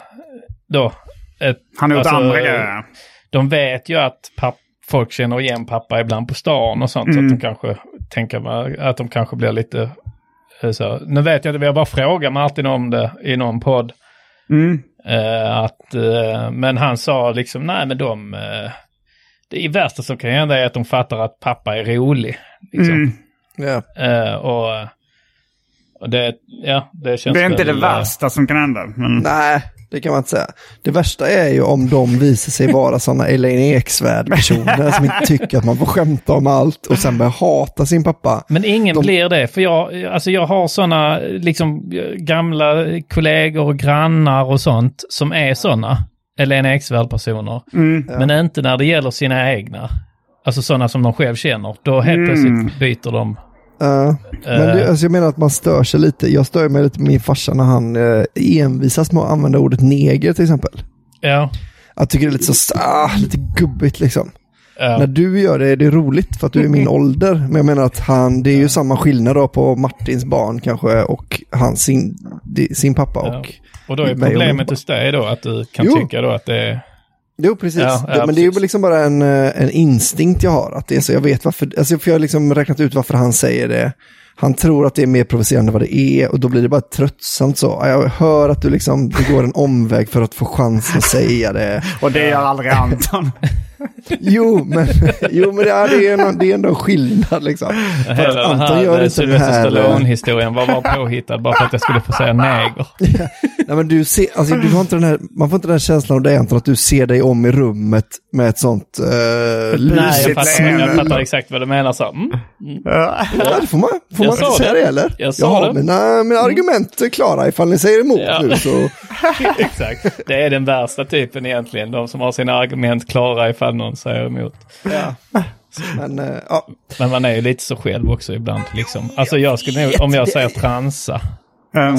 då... Ett, Han har gjort alltså, andra grejer. De vet ju att papp, folk känner igen pappa ibland på stan och sånt. Så Mm. att de kanske tänker att de kanske blir lite eh, så. Nu vet jag vi har bara frågat Martin om det i någon podd. Mm. Eh, att, eh, men han sa liksom, nej men de... Eh, det värsta som kan hända är att de fattar att pappa är rolig. Liksom. Mm. Ja. Eh, och, och det, ja, det känns Det är inte väl, det värsta som kan hända. Men... Nej, det kan man inte säga. Det värsta är ju om de visar sig vara sådana Elaine Eksvärd-personer som inte tycker att man får skämta om allt och sen börjar hata sin pappa. Men ingen De- blir det, för jag, alltså jag har sådana liksom gamla kollegor och grannar och sånt som är sådana. Helena Eksvärd-personer. Mm. Men inte när det gäller sina egna. Alltså sådana som de själv känner. Då helt Mm. plötsligt byter de Men det, alltså jag menar att man stör sig lite. Jag stör mig lite på min farsa när han uh, envisas med att använda ordet neger till exempel. Ja. Jag tycker det är lite så, ah, lite gubbigt liksom. Ja. När du gör det är det roligt för att du är min ålder. Men jag menar att han, det är ju samma skillnad då på Martins barn kanske och hans, sin, sin pappa Ja. och Och då är och problemet hos dig då att du kan Jo. tycka då att det är... Jo, precis. Ja, ja, men det är ju precis. liksom bara en, eh, en instinkt jag har. Att det är så, jag vet varför, alltså för jag har liksom räknat ut varför han säger det. Han tror att det är mer provocerande än vad det är och då blir det bara tröttsamt så. Ja, Jag hör att du liksom, det går en omväg för att få chansen att säga det. Och det gör aldrig Anton. Jo, men, jo, men det, är, det, är ändå, det är ändå en skillnad liksom. För Hela att den Anton här gör inte Sylvester här... eh, Stallone-historien var bara påhittad bara för att jag skulle få säga neger. Nej, men du ser, alltså, du har inte den här, man får inte den här känslan av dig Anton, att du ser dig om i rummet med ett sånt uh, Nej, jag fattar, jag fattar exakt vad du menar. Så. Mm. Ja, det får man, får man sa inte säga det. det eller? Jag sa ja, det. Mina, mina argument är klara ifall ni säger emot Ja. nu så. Exakt. Det är den värsta typen egentligen. De som har sina argument klara ifall någon säger emot. Ja. Men, eh, ja. Men man är ju lite så själv också ibland. Liksom. Alltså jag skulle nog, om jag säger transa,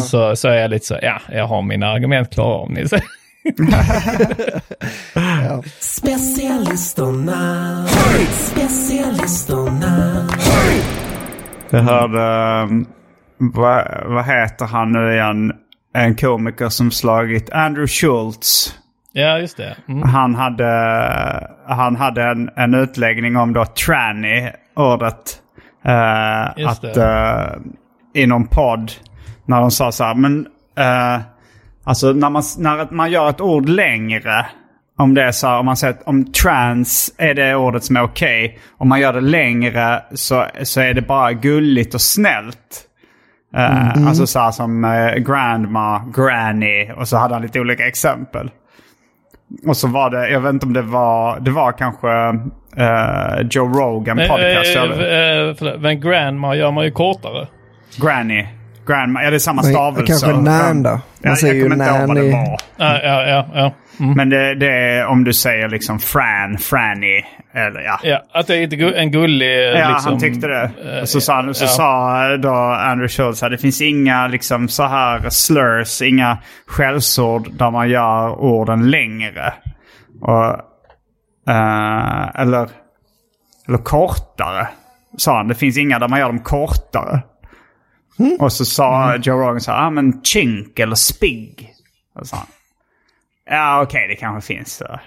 så, så är jag lite så, ja, jag har mina argument klara om ni säger. ja. Specialisterna. Specialisterna. Jag hörde, um, vad, vad heter han nu igen? En komiker som slagit Andrew Schultz. Ja, just det. Mm. Han hade, han hade en, en utläggning om då tranny, ordet. Just att eh, i någon podd, när de sa så här, men eh, alltså när man, när man gör ett ord längre, om det är så här, om man säger att om trans är det ordet som är okej. Om man gör det längre så, så är det bara gulligt och snällt. Eh, Alltså så här som eh, grandma, granny och så hade han lite olika exempel. Och så var det, jag vet inte om det var, det var kanske eh, Joe Rogan podcast. Eh, eller? men grandma gör man ju kortare. Granny. Grandma, ja det är samma stavelse. kanske nan då? Man Ja, säger jag ju kommer inte ihåg vad det var. Ja, ja, ja. ja. Mm. Men det, det är om du säger liksom Fran, Franny. Eller ja. Ja, att det är en gullig... Ja, liksom, han tyckte det. eh, Och så sa, så ja. sa då Andrew Schultz att det finns inga liksom så här slurs, inga skällsord där man gör orden längre. Och, eh, eller, eller kortare, sa han. Det finns inga där man gör dem kortare. Och så sa Joe Rogan så här, ah, men chink eller spigg. Och så han, ja okej det kanske finns. Så.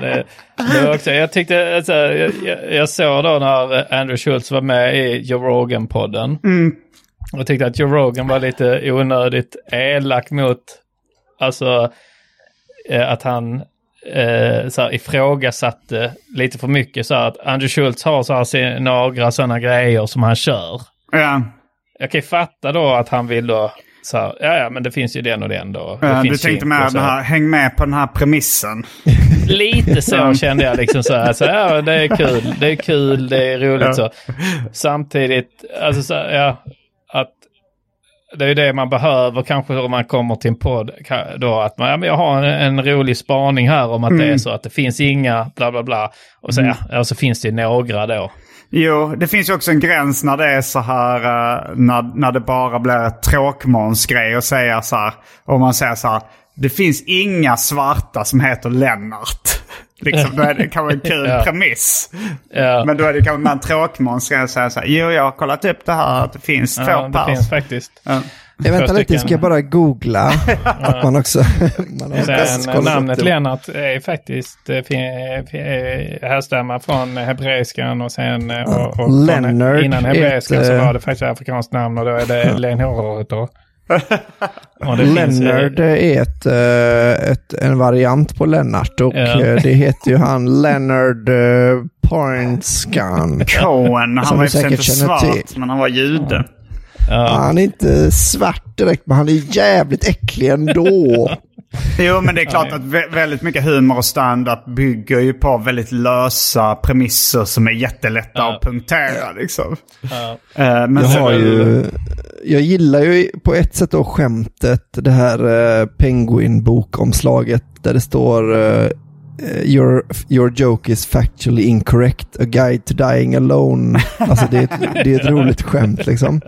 Det, det var också, jag tyckte, alltså, jag, jag, jag såg då när Andrew Schultz var med i Joe Rogan-podden. Och jag tyckte att Joe Rogan var lite onödigt elak mot, alltså eh, att han eh, så här, ifrågasatte lite för mycket så här att Andrew Schultz har så här, några sådana grejer som han kör. Ja. Jag kan ju fatta då att han vill då, så här, ja ja men det finns ju den och den då. Ja, du tänkte med den här, häng med på den här premissen. Lite så kände jag liksom så här, så ja det är kul, det är kul, det är roligt Ja. så. Samtidigt, alltså så, ja, att det är det man behöver kanske om man kommer till en podd. Då att man, ja men jag har en, en rolig spaning här om att det är så att det finns inga bla bla bla. Och så, ja, ja, så finns det några då. Jo, det finns ju också en gräns när det är så här, eh, när, när det bara blir tråkmånsgrej att säga så här. Om man säger så här, det finns inga svarta som heter Lennart. Liksom, då är det kanske en kul Ja. premiss. Ja, Men då är det kanske en tråkmånsgrej att säga så här, jo jag har kollat upp det här, att det finns två ja, det pers. finns faktiskt. Ja. Jag vänta Två lite, ska jag bara googla att man också... man Sen upp namnet det. Lennart är faktiskt eh, eh, härstammar från hebreiskan och sen eh, och, och Leonard innan hebreiskan så var det faktiskt afrikanskt namn och då är det Lenhorot då. Finns, eh, Leonard är ett, eh, ett, en variant på Lennart och Ja. eh, det heter ju han Leonard Pointscan. Cohen, han var ju inte svart, till. men han var jude. Han är inte svart direkt, men han är jävligt äcklig ändå. Jo, men det är klart att vä- väldigt mycket humor och stand-up bygger ju på väldigt lösa premisser som är jättelätta att punktera. Liksom. Eh, men Jag har ju... Jag gillar ju på ett sätt då skämtet, det här uh, Penguin-bokomslaget där det står eh, eh, your, your joke is factually incorrect, a guide to dying alone. Alltså det är ett, det är ett roligt skämt liksom.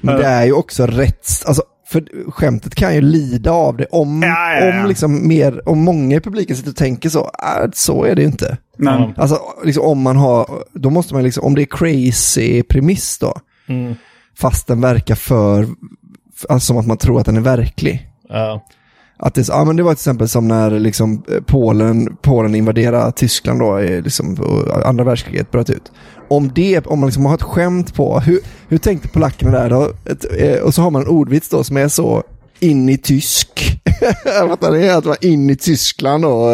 Men det är ju också rätt, alltså för skämtet kan ju lida av det om, Ja, ja, ja. om, liksom mer, om många i publiken sitter och tänker så. Äh, så är det ju inte. Men, Alltså liksom, om man har, då måste man liksom, om det är crazy premiss då, Mm. fast den verkar för, alltså som att man tror att den är verklig. Att det, ja, men det var till exempel som när liksom, eh, Polen, Polen invaderade Tyskland då, liksom, eh, andra världskriget bröt ut. Om, det, om man liksom har ett skämt på, hur, hur tänkte polackerna där då? Ett, eh, och så har man en ordvits då som är så in i tysk. Fattar ni? Att vara in i Tyskland och,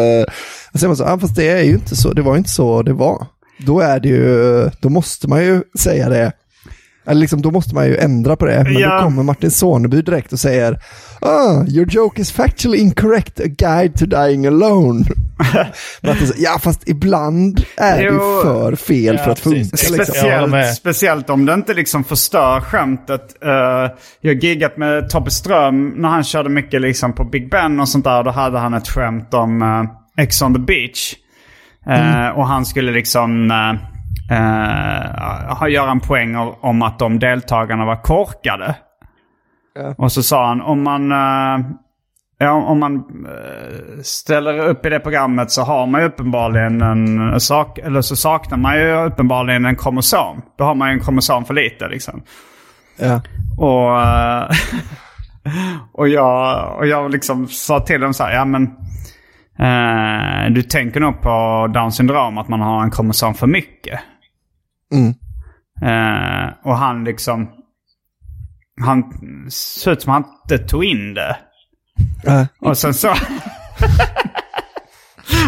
och så man så, ja, fast det är ju inte så, det var inte så det var. Då är det ju, då måste man ju säga det. Eller liksom, då måste man ju ändra på det. Men Ja. då kommer Martin Soneby direkt och säger ah, your joke is factually incorrect, a guide to dying alone. Martin säger, ja fast ibland är det ju Jo. för fel Ja, för att funka. Liksom. Speciellt, med. speciellt om det inte liksom förstör skämtet. Eh, jag har giggat med Tobbe Ström när han körde mycket liksom på Big Ben och sånt där. Då hade han ett skämt om uh, Ex on the beach. Eh, Och han skulle liksom uh, uh, göra en poäng om att de deltagarna var korkade. Ja. Och så sa han om man, eh, ja, om man eh, ställer upp i det programmet så har man ju uppenbarligen en sak, eller så saknar man ju uppenbarligen en kromosom. Då har man ju en kromosom för lite liksom. Ja. Och, eh, och, jag, och jag liksom sa till dem så här, ja men eh, du tänker nog på Down syndrom, att man har en kromosom för mycket. Mm. Eh, och han liksom, han såg ut som han inte tog in det. Ja. Och sen så...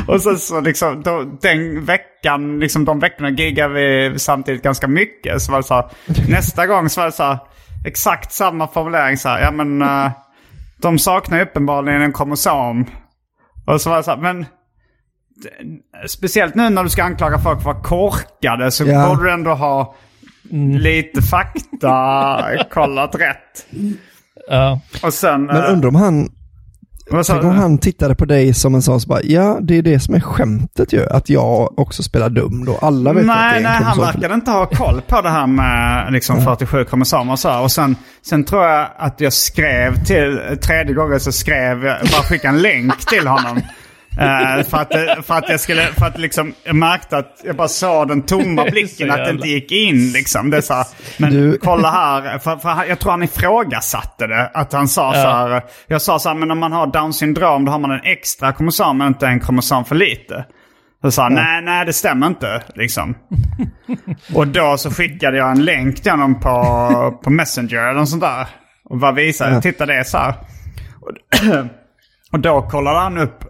och sen så liksom, då, den veckan, liksom de veckorna giggade vi samtidigt ganska mycket. Så var det så här, nästa gång så var det så här, exakt samma formulering så här, ja men eh, de saknar uppenbarligen en kromosom. Och så var det så här, men speciellt nu när du ska anklaga folk för att vara korkade så Ja. borde du ändå ha lite fakta kollat rätt. Ja. Och sen... Men eh, undrar om han, vad sa tänk du? om han tittade på dig som en sån som bara, ja det är det som är skämtet ju, att jag också spelar dum då. Alla vet att det är Nej, en nej han verkade inte ha koll på det här med liksom 47 kromosomer och så. här. Och sen, sen tror jag att jag skrev till, tredje gången så skrev jag, bara skickade en länk till honom. Eh, för, att, för att jag skulle, för att liksom, jag märkte att jag bara såg den tomma blicken, att det inte gick in liksom. Det så här, men Du- kolla här, för, för jag tror han ifrågasatte det. Att han sa så här, jag sa så här, men om man har down syndrom då har man en extra kromosom men inte en kromosom för lite. Så sa han, nej, nej det stämmer inte liksom. och då så skickade jag en länk till honom på, på Messenger eller något sånt där. Och bara visade, titta det är så här. Och, och då kollade han upp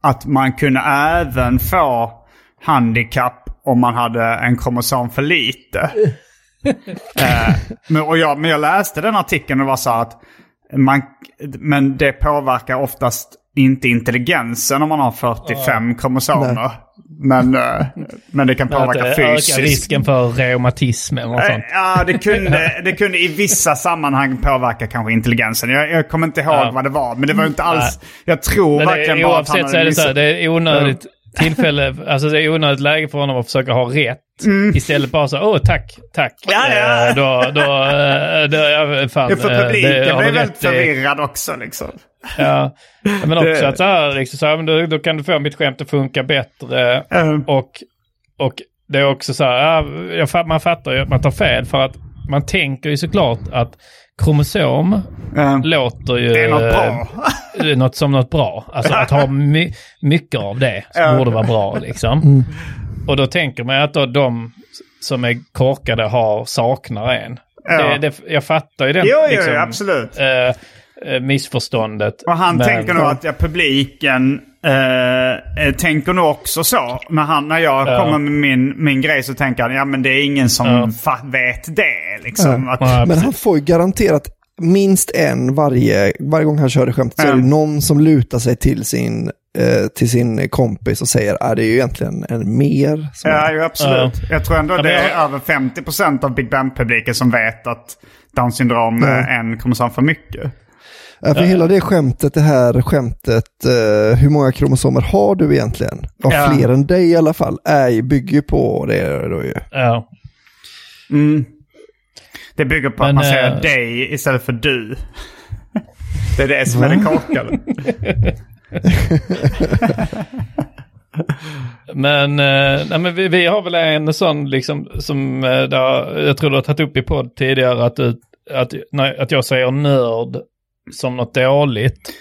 att man kunde även få handikapp om man hade en kromosom för lite. eh, men, och jag, men jag läste den artikeln och var så att man, men det påverkar oftast inte intelligensen om man har 45 kromosomer. Men, eh, men det kan påverka det fysiskt. risken för reumatism och sånt. Eh, Ja, det kunde, det kunde i vissa sammanhang påverka kanske intelligensen. Jag, jag kommer inte ihåg Ja. vad det var, men det var inte alls... Jag tror Men verkligen det, bara att han oavsett så hade är det så här, det är onödigt tillfälle, alltså det är onödigt läge för honom att försöka ha rätt. Istället bara så, åh tack, tack. Mm. Ja, ja. Eh, Då, då, då, ja, fan. För publiken blev du väldigt förvirrad också liksom. Ja. Men också Det- att så här, liksom, så här men då, då kan du få mitt skämt att funka bättre. Mm. Och, och det är också så här, ja, man fattar ju att man tar fel för att man tänker ju såklart att kromosom Mm. låter ju... Det är något bra. eh, något som något bra. Alltså att ha my, mycket av det som Ja. borde vara bra liksom. Och då tänker man att då de som är korkade har, saknar en. Ja. Det, det, jag fattar ju den Jo, jo, liksom, absolut. eh, eh, missförståndet. Och han Men- tänker nog att ja, publiken eh, eh, tänker nog också så. När, han, när jag Ja. kommer med min, min grej så tänker han ja men det är ingen som Ja. vet det. Liksom. Ja. Att, Ja, Men precis. han får ju garanterat minst en varje, varje gång han kör det skämtet. Så är det någon som lutar sig till sin, eh, till sin kompis och säger att det är ju egentligen en mer. Som Ja, ju, absolut. Jag tror ändå Ja, det men är jag- över 50% av Big Bang-publiken som vet att Down syndrom Ja. är en kromosom för mycket. Ja, för hela det skämtet, det här skämtet, eh, hur många kromosomer har du egentligen? Ja, Ja. fler än dig i alla fall, är, ju- bygger på det då ju. Ja. Mm. Det bygger på Men, att man säger eh, dig istället för du. Det är det som är det korkade. Men, eh, nej, men vi, vi har väl en sån liksom som eh, där, jag tror du har tagit upp i podd tidigare att, du, att, nej, att jag säger nörd som något dåligt.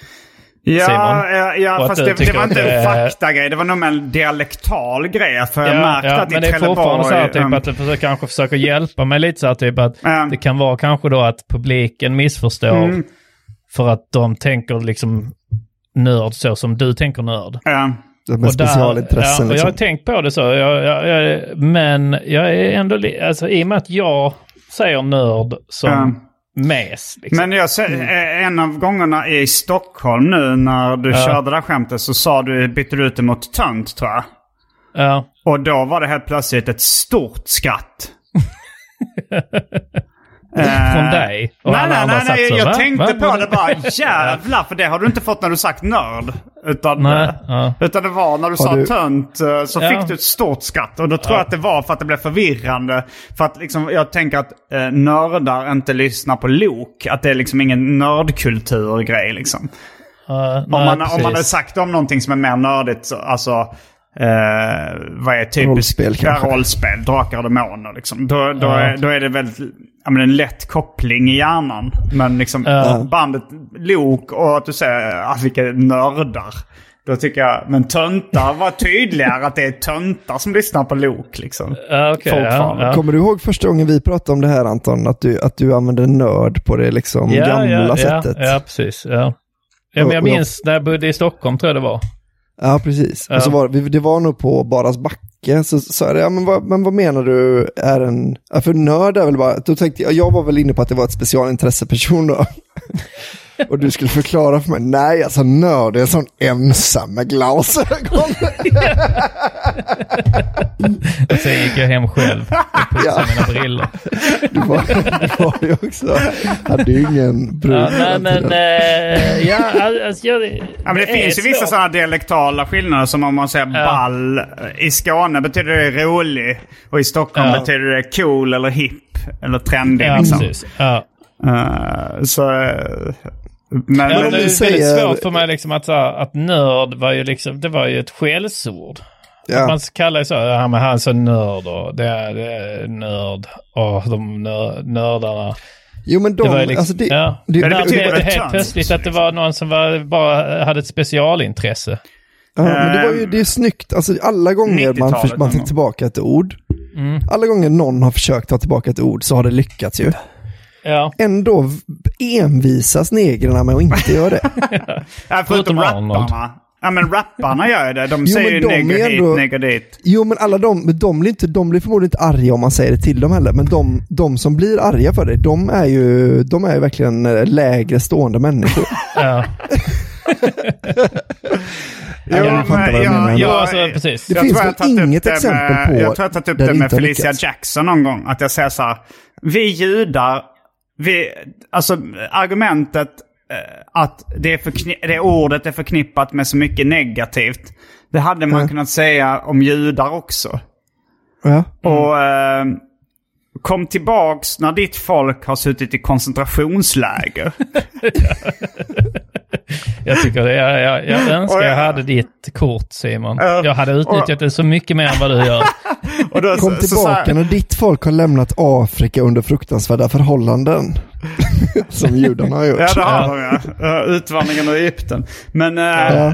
Ja, Simon. ja, ja fast det, det var inte det en faktagrej. Det var nog en dialektal grej. För jag Ja, märkte ja, att i men det är fortfarande så här typ um, att du försöker, kanske försöker hjälpa mig lite så här typ att Ja. det kan vara kanske då att publiken missförstår Mm. för att de tänker liksom nörd så som du tänker nörd. ja. Med Och där- specialintressen ja, och Jag har liksom. tänkt på det så, jag, jag, jag, men jag är ändå, alltså i och med att jag säger nörd som. Mes. Liksom. Men jag ser, eh, en av gångerna i Stockholm nu när du Ja. körde det här skämtet så sa du, bytte du ut det mot tönt tror jag. Ja. Och då var det helt plötsligt ett stort skratt. Från dig? Och nej, alla nej, andra nej, nej, så, jag va? tänkte Va? på det bara jävlar för det har du inte fått när du sagt nörd. Utan, Nej, ja. utan det var när du sa du- tönt eh, så Ja. fick du ett stort skratt. Och då tror Ja. jag att det var för att det blev förvirrande. För att liksom, jag tänker att eh, nördar inte lyssnar på lok. Att det är liksom ingen nördkulturgrej liksom. Om nej, man, om man hade precis. sagt om någonting som är mer nördigt, så- alltså eh, vad är typiskt? Rollspel rollspel, drakar och demoner liksom. Då, då, Ja. är, då är det väldigt, ja, men en lätt koppling i hjärnan. Men liksom Ja. bandet Lok och att du säger att vilka nördar. Då tycker jag, men töntar var tydligare att det är töntar som lyssnar på Lok liksom. Ja, okej, ja, ja. Kommer du ihåg första gången vi pratade om det här Anton? Att du, att du använde nörd på det liksom ja, gamla ja, sättet? Ja, ja precis. Ja. Ja, men jag- minns när jag bodde i Stockholm tror jag det var. Ja, precis. Ja. Och så var, det var nog på Baras backe, så sa jag ja, men, vad, men vad menar du är en, ja, för nörd är väl bara, då tänkte jag, jag var väl inne på att det var ett specialintresseperson då. Och du skulle förklara för mig, nej alltså nörd är en sån ensam med glasögon. Och sen gick jag hem själv och putsade Ja. mina brillor. Du var, du var ju också, hade ju ingen brud. Ja, nej, men eh, ja, alltså, jag, Ja, men det, finns ju vissa sådana dialektala skillnader som om man säger Ja. ball. I Skåne betyder det rolig och i Stockholm Ja. betyder det cool eller hip eller trendig. Ja, liksom. precis. Ja. Eh, så, men, Ja, om men det är säger- väldigt svårt för mig liksom att, så här, att nörd var ju liksom, det var ju ett skällsord. Ja. Man kallar ju så, ja men han är så nörd och det är, det är nörd och de nör, nördarna. Jo men de, det var ju liksom, alltså det, ja. det, Men det betyder blev väl det helt plötsligt att det var någon som var, bara hade ett specialintresse. Ja, men det var ju det är snyggt. Alltså, alla gånger man, 90-talet för, man tar tillbaka ett ord, Mm. alla gånger någon har försökt ta tillbaka ett ord så har det lyckats ju. Ja. Ändå envisas negrerna med att inte göra det. ja, förutom rapparna. Ja men rapparna gör det. De Jo, säger men ju negger hit, negger dit. Jo men alla de, men de blir, inte, de blir förmodligen inte arga om man säger det till dem heller. Men de, de som blir arga för det, de är ju, de är ju verkligen eh, lägre stående människor. Ja. Jo, Ja, jag fattar vad du menar. Jo, alltså, precis. Det jag finns väl jag inget det exempel med, på Jag tror jag har tagit upp det med Felicia. Jackson någon gång. Att jag säger så här. Vi judar, vi, alltså argumentet eh, att det, är förkni- det ordet är förknippat med så mycket negativt. Det hade man Ja. kunnat säga om judar också. Ja. Och eh, kom tillbaks när ditt folk har suttit i koncentrationsläger. Jag tycker det. Jag, jag, jag önskar jag- jag hade ditt kort Simon. Ja. Jag hade utnyttjat Och- det så mycket mer än vad du gör. Och då, Kom så- så- så tillbaka här- när ditt folk har lämnat Afrika under fruktansvärda förhållanden. Som judarna har gjort. Ja, det har Ja. de ja. Uh, Utvandringen ur Egypten. Men, uh,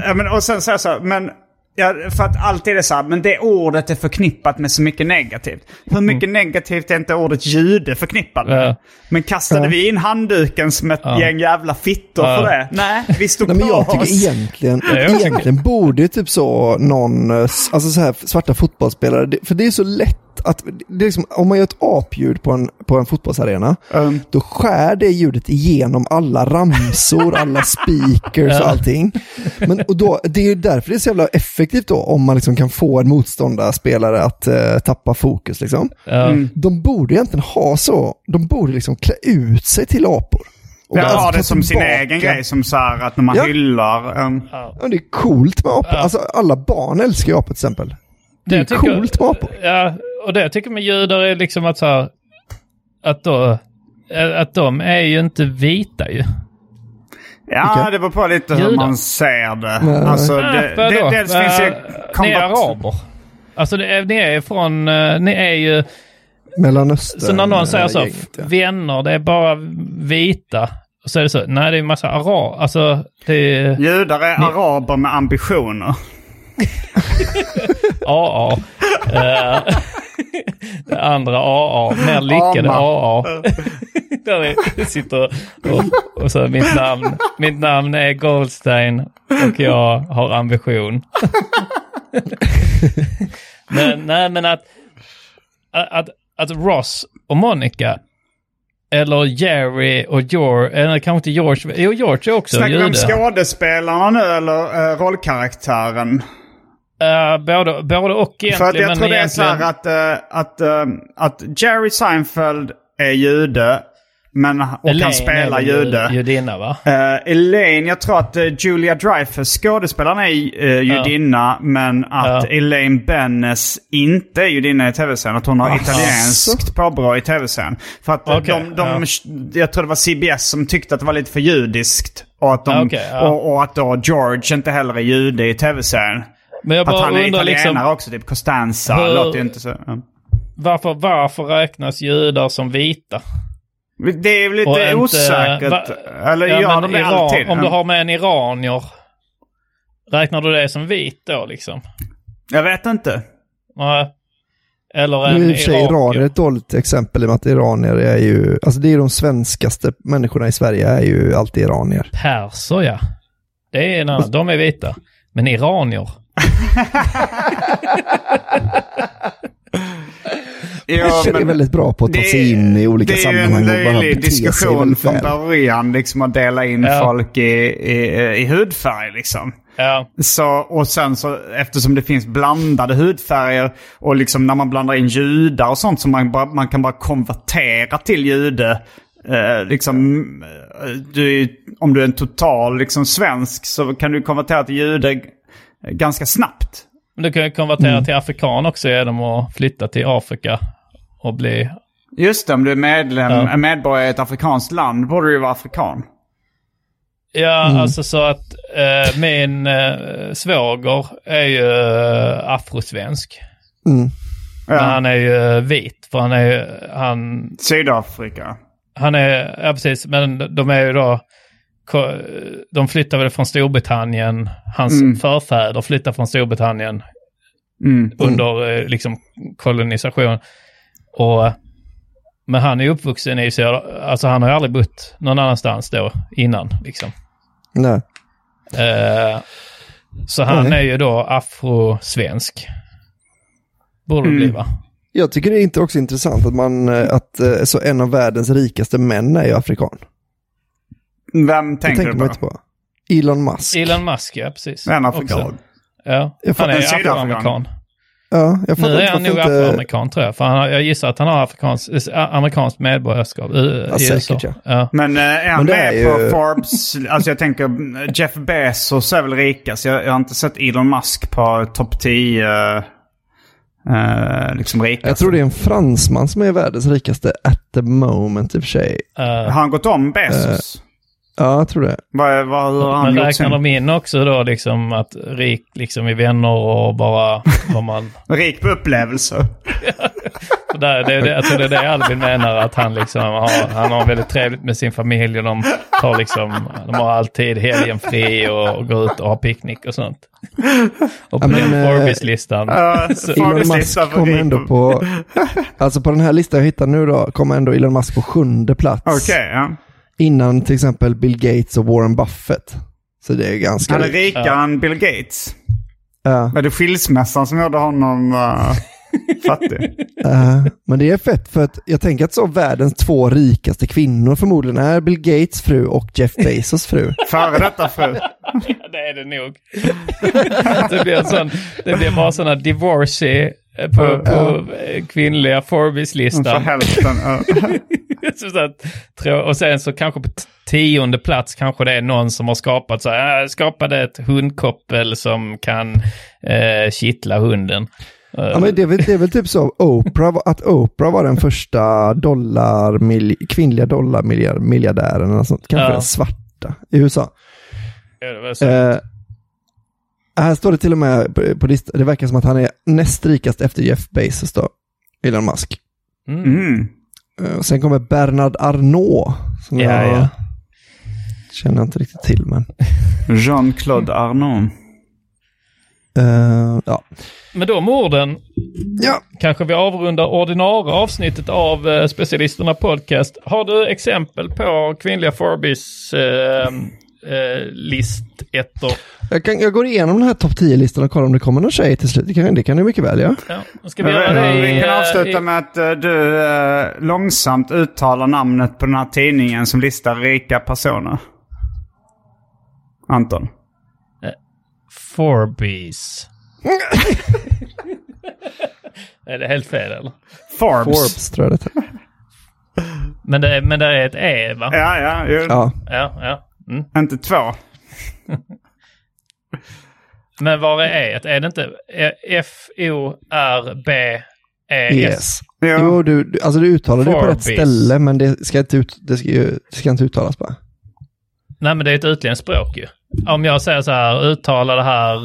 ja, men, och sen så här så här, men, ja, för att alltid är det så här, men det ordet är förknippat med så mycket negativt. Hur mycket negativt är inte ordet jude förknippat med? Mm. Ja. Men kastade Ja. vi in handduken som ett Ja. gäng jävla fittor för det? Nej, vi stod Nej, men på jag tycker oss. egentligen, jag också. egentligen borde ju typ så någon, eh, alltså så här svarta fotbollsspelare, för det är så lätt att, det är liksom, om man gör ett apljud på en, på en fotbollsarena, Um, då skär det ljudet igenom alla ramsor, alla speakers och Ja. allting. Men, och då, det är ju därför det är så jävla effektivt då, om man liksom kan få en motståndarspelare att eh, tappa fokus liksom. Ja. Mm. De borde egentligen ha så, de borde liksom klä ut sig till apor. Och Jag alltså har ta det som sin egen grej. Som så här att när man Ja. hyllar en... Ja, det är coolt med apor. Alltså alla barn älskar ju apor till exempel. Det är jag tycker- coolt med apor. Ja, och det jag tycker med judar är liksom att så här, att då, eh, att de är ju inte vita ju. Ja, Vilka? det beror på lite hur Judar. man ser det. Nej. Alltså, det, vadå? det, dels finns Eh, ju... Ni är kombat- araber. Alltså det är, ni är från, eh, ni är ju, Mellanöstern. så när någon säger så, äh, gänget, ja. vänner, det är bara vita. Och så är det så, nej det är en massa araber, alltså det är Judar är araber med ambitioner. AA. Eh, det andra AA, mer lyckade. AA. Där är- sitter och, och så mitt namn, mitt namn är Goldstein och jag har ambition. men nej men att, att, att Ross och Monica eller Jerry och George, eller kanske inte George, jo George är också Snackar vi om jude. skådespelarna nu eller uh, rollkaraktären? Uh, både, både och egentligen. För att jag tror det är så här att, eh, att, eh, att Jerry Seinfeld är jude. Men, och Elaine kan spela är väl jude. Judinna va? Uh, Elaine, jag tror att eh, Julia Dreyfus, skådespelaren, är uh, judinna. Men att. Elaine Bennes inte är judinna i tv-serien. Att hon har italienskt påbrå i tv-serien. För att eh, Okej, de, de, jag tror det var CBS som tyckte att det var lite för judiskt. Och att, de, ja. och, och att då George inte heller är jude i tv-serien. Men jag Att bara han är italienare liksom, också, typ Costanza. Hur- Låter ju inte så. ja. varför, varför räknas judar som vita? Det är väl lite inte- osäkert. va- Eller Ja, gör men de det Iran, alltid? Om du har med en iranier, räknar du det som vit då liksom? Jag vet inte. Nej. Eller Nu en är i och iranier irakier. ett dåligt exempel i och med att iranier är ju, alltså det är de svenskaste människorna i Sverige är ju alltid iranier. Perser ja. Det är en annan, de är vita. Men iranier. Ja, Perser är väldigt bra på att ta sig in i olika sammanhang Det och är ju bara en löjlig diskussion från början. Liksom att dela in Ja. folk i, i, i hudfärg liksom. Ja. Så, och sen så eftersom det finns blandade hudfärger och liksom när man blandar in judar och sånt så man, bara, man kan bara konvertera till jude. Eh, liksom, eh, du, om du är en total liksom, svensk så kan du konvertera till jude ganska snabbt. Men du kan ju konvertera Mm. till afrikan också genom att flytta till Afrika och bli... Just det, om du är medlem, Ja. medborgare i ett afrikanskt land borde du ju vara afrikan. Ja, Mm. alltså så att eh, min eh, svåger är ju eh, afrosvensk. Mm. Ja. Men han är ju eh, vit, för han är ju, han, Sydafrika. han är, ja precis, men de är ju då, de flyttade väl från Storbritannien, hans Mm. förfäder flyttade från Storbritannien Mm. under eh, liksom kolonisation. Och, men han är uppvuxen i alltså han har ju aldrig bott någon annanstans då innan liksom. Nej. Eh, så han Nej. är ju då afrosvensk. Borde det bli Mm. va? Jag tycker det är inte också intressant att man, eh, att eh, så en av världens rikaste män är ju afrikan. Vem tänker tänker du man på? inte på. Elon Musk. Elon Musk, ja precis. En afrikan. Ja, Jag han är afroamerikan. Ja, jag Nu är inte han nog inte... afroamerikan tror jag. För han jag gissar att han har afrikans, äh, amerikanskt medborgarskap i, Ja, i säkert, USA. ja. Ja. Men eh, är han Men det med är på ju- Forbes? Alltså jag tänker eh, Jeff Bezos är väl rikast. Jag, jag har inte sett Elon Musk på topp 10 eh, liksom rikast. Jag tror det är en fransman som är världens rikaste at the moment i och för sig. Eh, Har han gått om Bezos? Ja, jag tror det. Vad, vad, hur har han men räknar de in också då liksom att rik liksom i vänner och bara vad man... Rik på upplevelser. Där, det, det, jag tror det är det Albin menar att han liksom har, han har väldigt trevligt med sin familj och de tar liksom, de har alltid helgen fri och, och går ut och har picknick och sånt. Och på Ja, den eh, Forbes-listan. Så- Elon Musk kommer ändå på, alltså på den här listan jag hittar nu då, kommer ändå Elon Musk på sjunde plats. Okej, ja. Innan till exempel Bill Gates och Warren Buffett. Så det är ganska Han är rikare än Bill Gates. Ja, Var det skilsmässan som gjorde honom uh, fattig? eh, men det är fett för att jag tänker att så världens två rikaste kvinnor förmodligen är Bill Gates fru och Jeff Bezos fru. Före detta fru. Ja, det är det nog. det, blir en sån, det blir bara sådana divorcee på, på eh, kvinnliga För Forbes-listan. hälften. Ja. Så och sen så kanske på tionde plats kanske det är någon som har skapat så här, äh, skapade ett hundkoppel som kan eh, kittla hunden. Ja, men det, är väl, det är väl typ så Oprah, att Oprah var den första dollar, mil, kvinnliga dollarmiljardären, eller något sånt. kanske Ja. den svarta i USA. det var så. Eh, här står det till och med på, på listan, det verkar som att han är näst rikast efter Jeff Bezos då, Elon Musk. Mm. Mm. Eh, och sen kommer Bernard Arnault, som Ja, jag ja. känner inte riktigt till, men Jean-Claude Arnault. eh, ja. Med de orden ja. kanske vi avrundar ordinarie avsnittet av eh, Specialisterna Podcast. Har du exempel på kvinnliga Forbes eh, eh, listettor? Jag, kan, jag går igenom den här topp 10-listan och kollar om det kommer någon tjej till slut. Det kan, det kan du mycket väl göra. Ja, då ska vi göra det vi i, kan eh, avsluta i- med att eh, du eh, långsamt uttalar namnet på den här tidningen som listar rika personer. Anton. Forbes. är det helt fel eller? Forbes. Forbes tror jag det heter. Men det, är- men det är ett E va? Ja, ja. ju- Ja. Ja, ja. Mm. Inte två. Men var är E? Är det inte F-O-R-B-E-S? Yes. Ja. Jo, du, du, alltså du uttalar det på rätt ställe, men det ska inte, ut, det ska, ju, det ska inte uttalas bara. Nej men det är ett utländskt språk ju. Om jag säger så här, uttala det här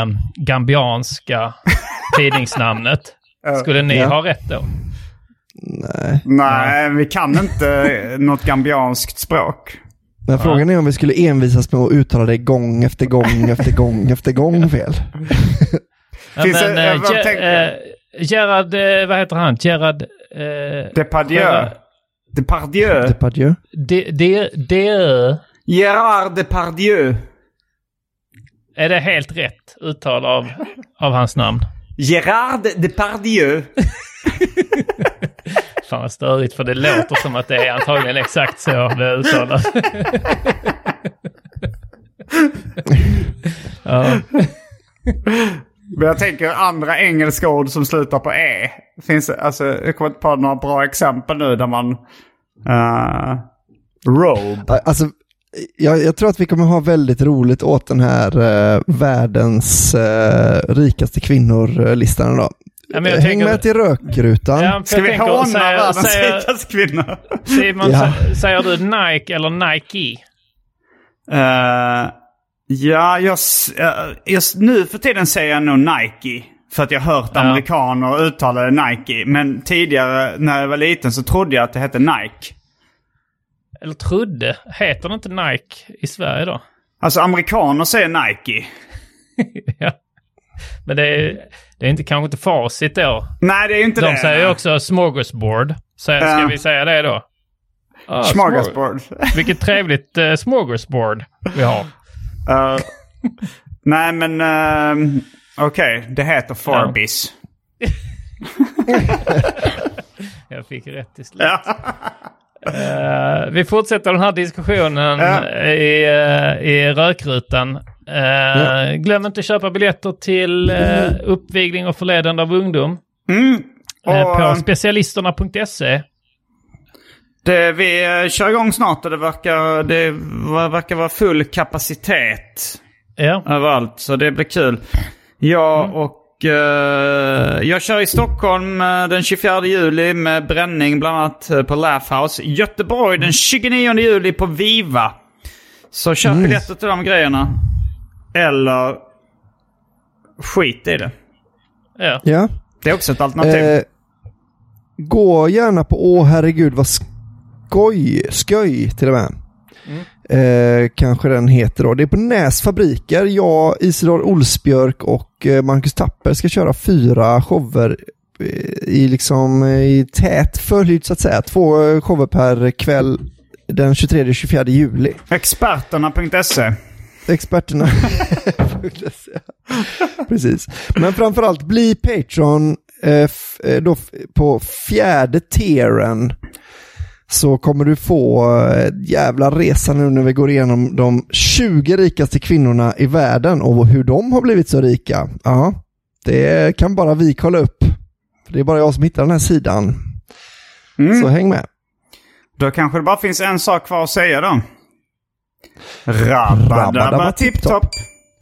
eh, gambianska tidningsnamnet. Skulle ni Ja. ha rätt då? Nej. Nej, vi kan inte något gambianskt språk. Men frågan är om vi skulle envisas med att uttala det gång efter gång efter gång efter gång fel. Ja, Finns men, det- eh, jag bara Ge- tänker- eh, Gerard, eh, vad heter han? Gerard... Eh, Depardieu. Depardieu. Depardieu. De, de, de, Gerard Depardieu. är det helt rätt uttal av, av hans namn? Gerard Depardieu. Fan vad störigt för det låter som att det är antagligen exakt så det uttalas. ja. Men jag tänker andra engelska ord som slutar på E. Finns, det- alltså, jag kommer inte på några bra exempel nu där man... Uh, robe. Alltså, jag, jag tror att vi kommer ha väldigt roligt åt den här eh, världens eh, rikaste kvinnor-listan idag. Ja, men jag Häng tänker- med till rökrutan. Ja, Ska vi håna säger- världens rikaste kvinnor? Simon, Ja. sä- säger du Nike eller Nike? Eh, ja, jag, eh, just nu för tiden säger jag nog Nike. För att jag har hört Ja. amerikaner uttala det Nike. Men tidigare när jag var liten så trodde jag att det hette Nike. Eller trodde. Heter det inte Nike i Sverige då? Alltså amerikaner säger Nike. ja. Men det är, det är inte, kanske inte facit då. Nej, det är inte De det. säger ju också smorgasbord. Så, Ja. Ska vi säga det då? Ah, Smorgasbord. smor- Vilket trevligt uh, smorgasbord vi har. Eh, nej, men ehm, okej. Det heter Forbis. Jag fick rätt till slut. Eh, vi fortsätter den här diskussionen Ja. i, uh, i rökrutan. Eh, Glöm inte att köpa biljetter till uh, uppvigling och förledande av ungdom. Mm. Och, på specialisterna.se. Det, vi kör igång snart och det verkar, det verkar vara full kapacitet Ja. överallt. Så det blir kul. Jag och eh, jag kör i Stockholm eh, den 24 juli med bränning bland annat eh, på Laugh House. Göteborg den 29 juli på Viva. Så köp biljetter till de grejerna. Eller skit i det. Ja. Ja. Det är också ett alternativ. Eh, gå gärna på Åh herregud vad skoj, sköj till och med. Eh, kanske den heter då. Det är på Näs fabriker. Jag, Isidor Olsbjörk och eh, Marcus Tapper ska köra fyra shower eh, i liksom i tät följd så att säga. Två shower per kväll den 23-24 juli. Experterna.se. Experterna. Precis. Men framförallt bli Patreon eh, då på fjärde tieren. Så kommer du få eh, jävla resa nu när vi går igenom de 20 rikaste kvinnorna i världen och hur de har blivit så rika. Ja, det kan bara vi kolla upp. För Det är bara jag som hittar den här sidan. Så häng med. Då kanske det bara finns en sak kvar att säga då. Rabba-dabba tipp-topp.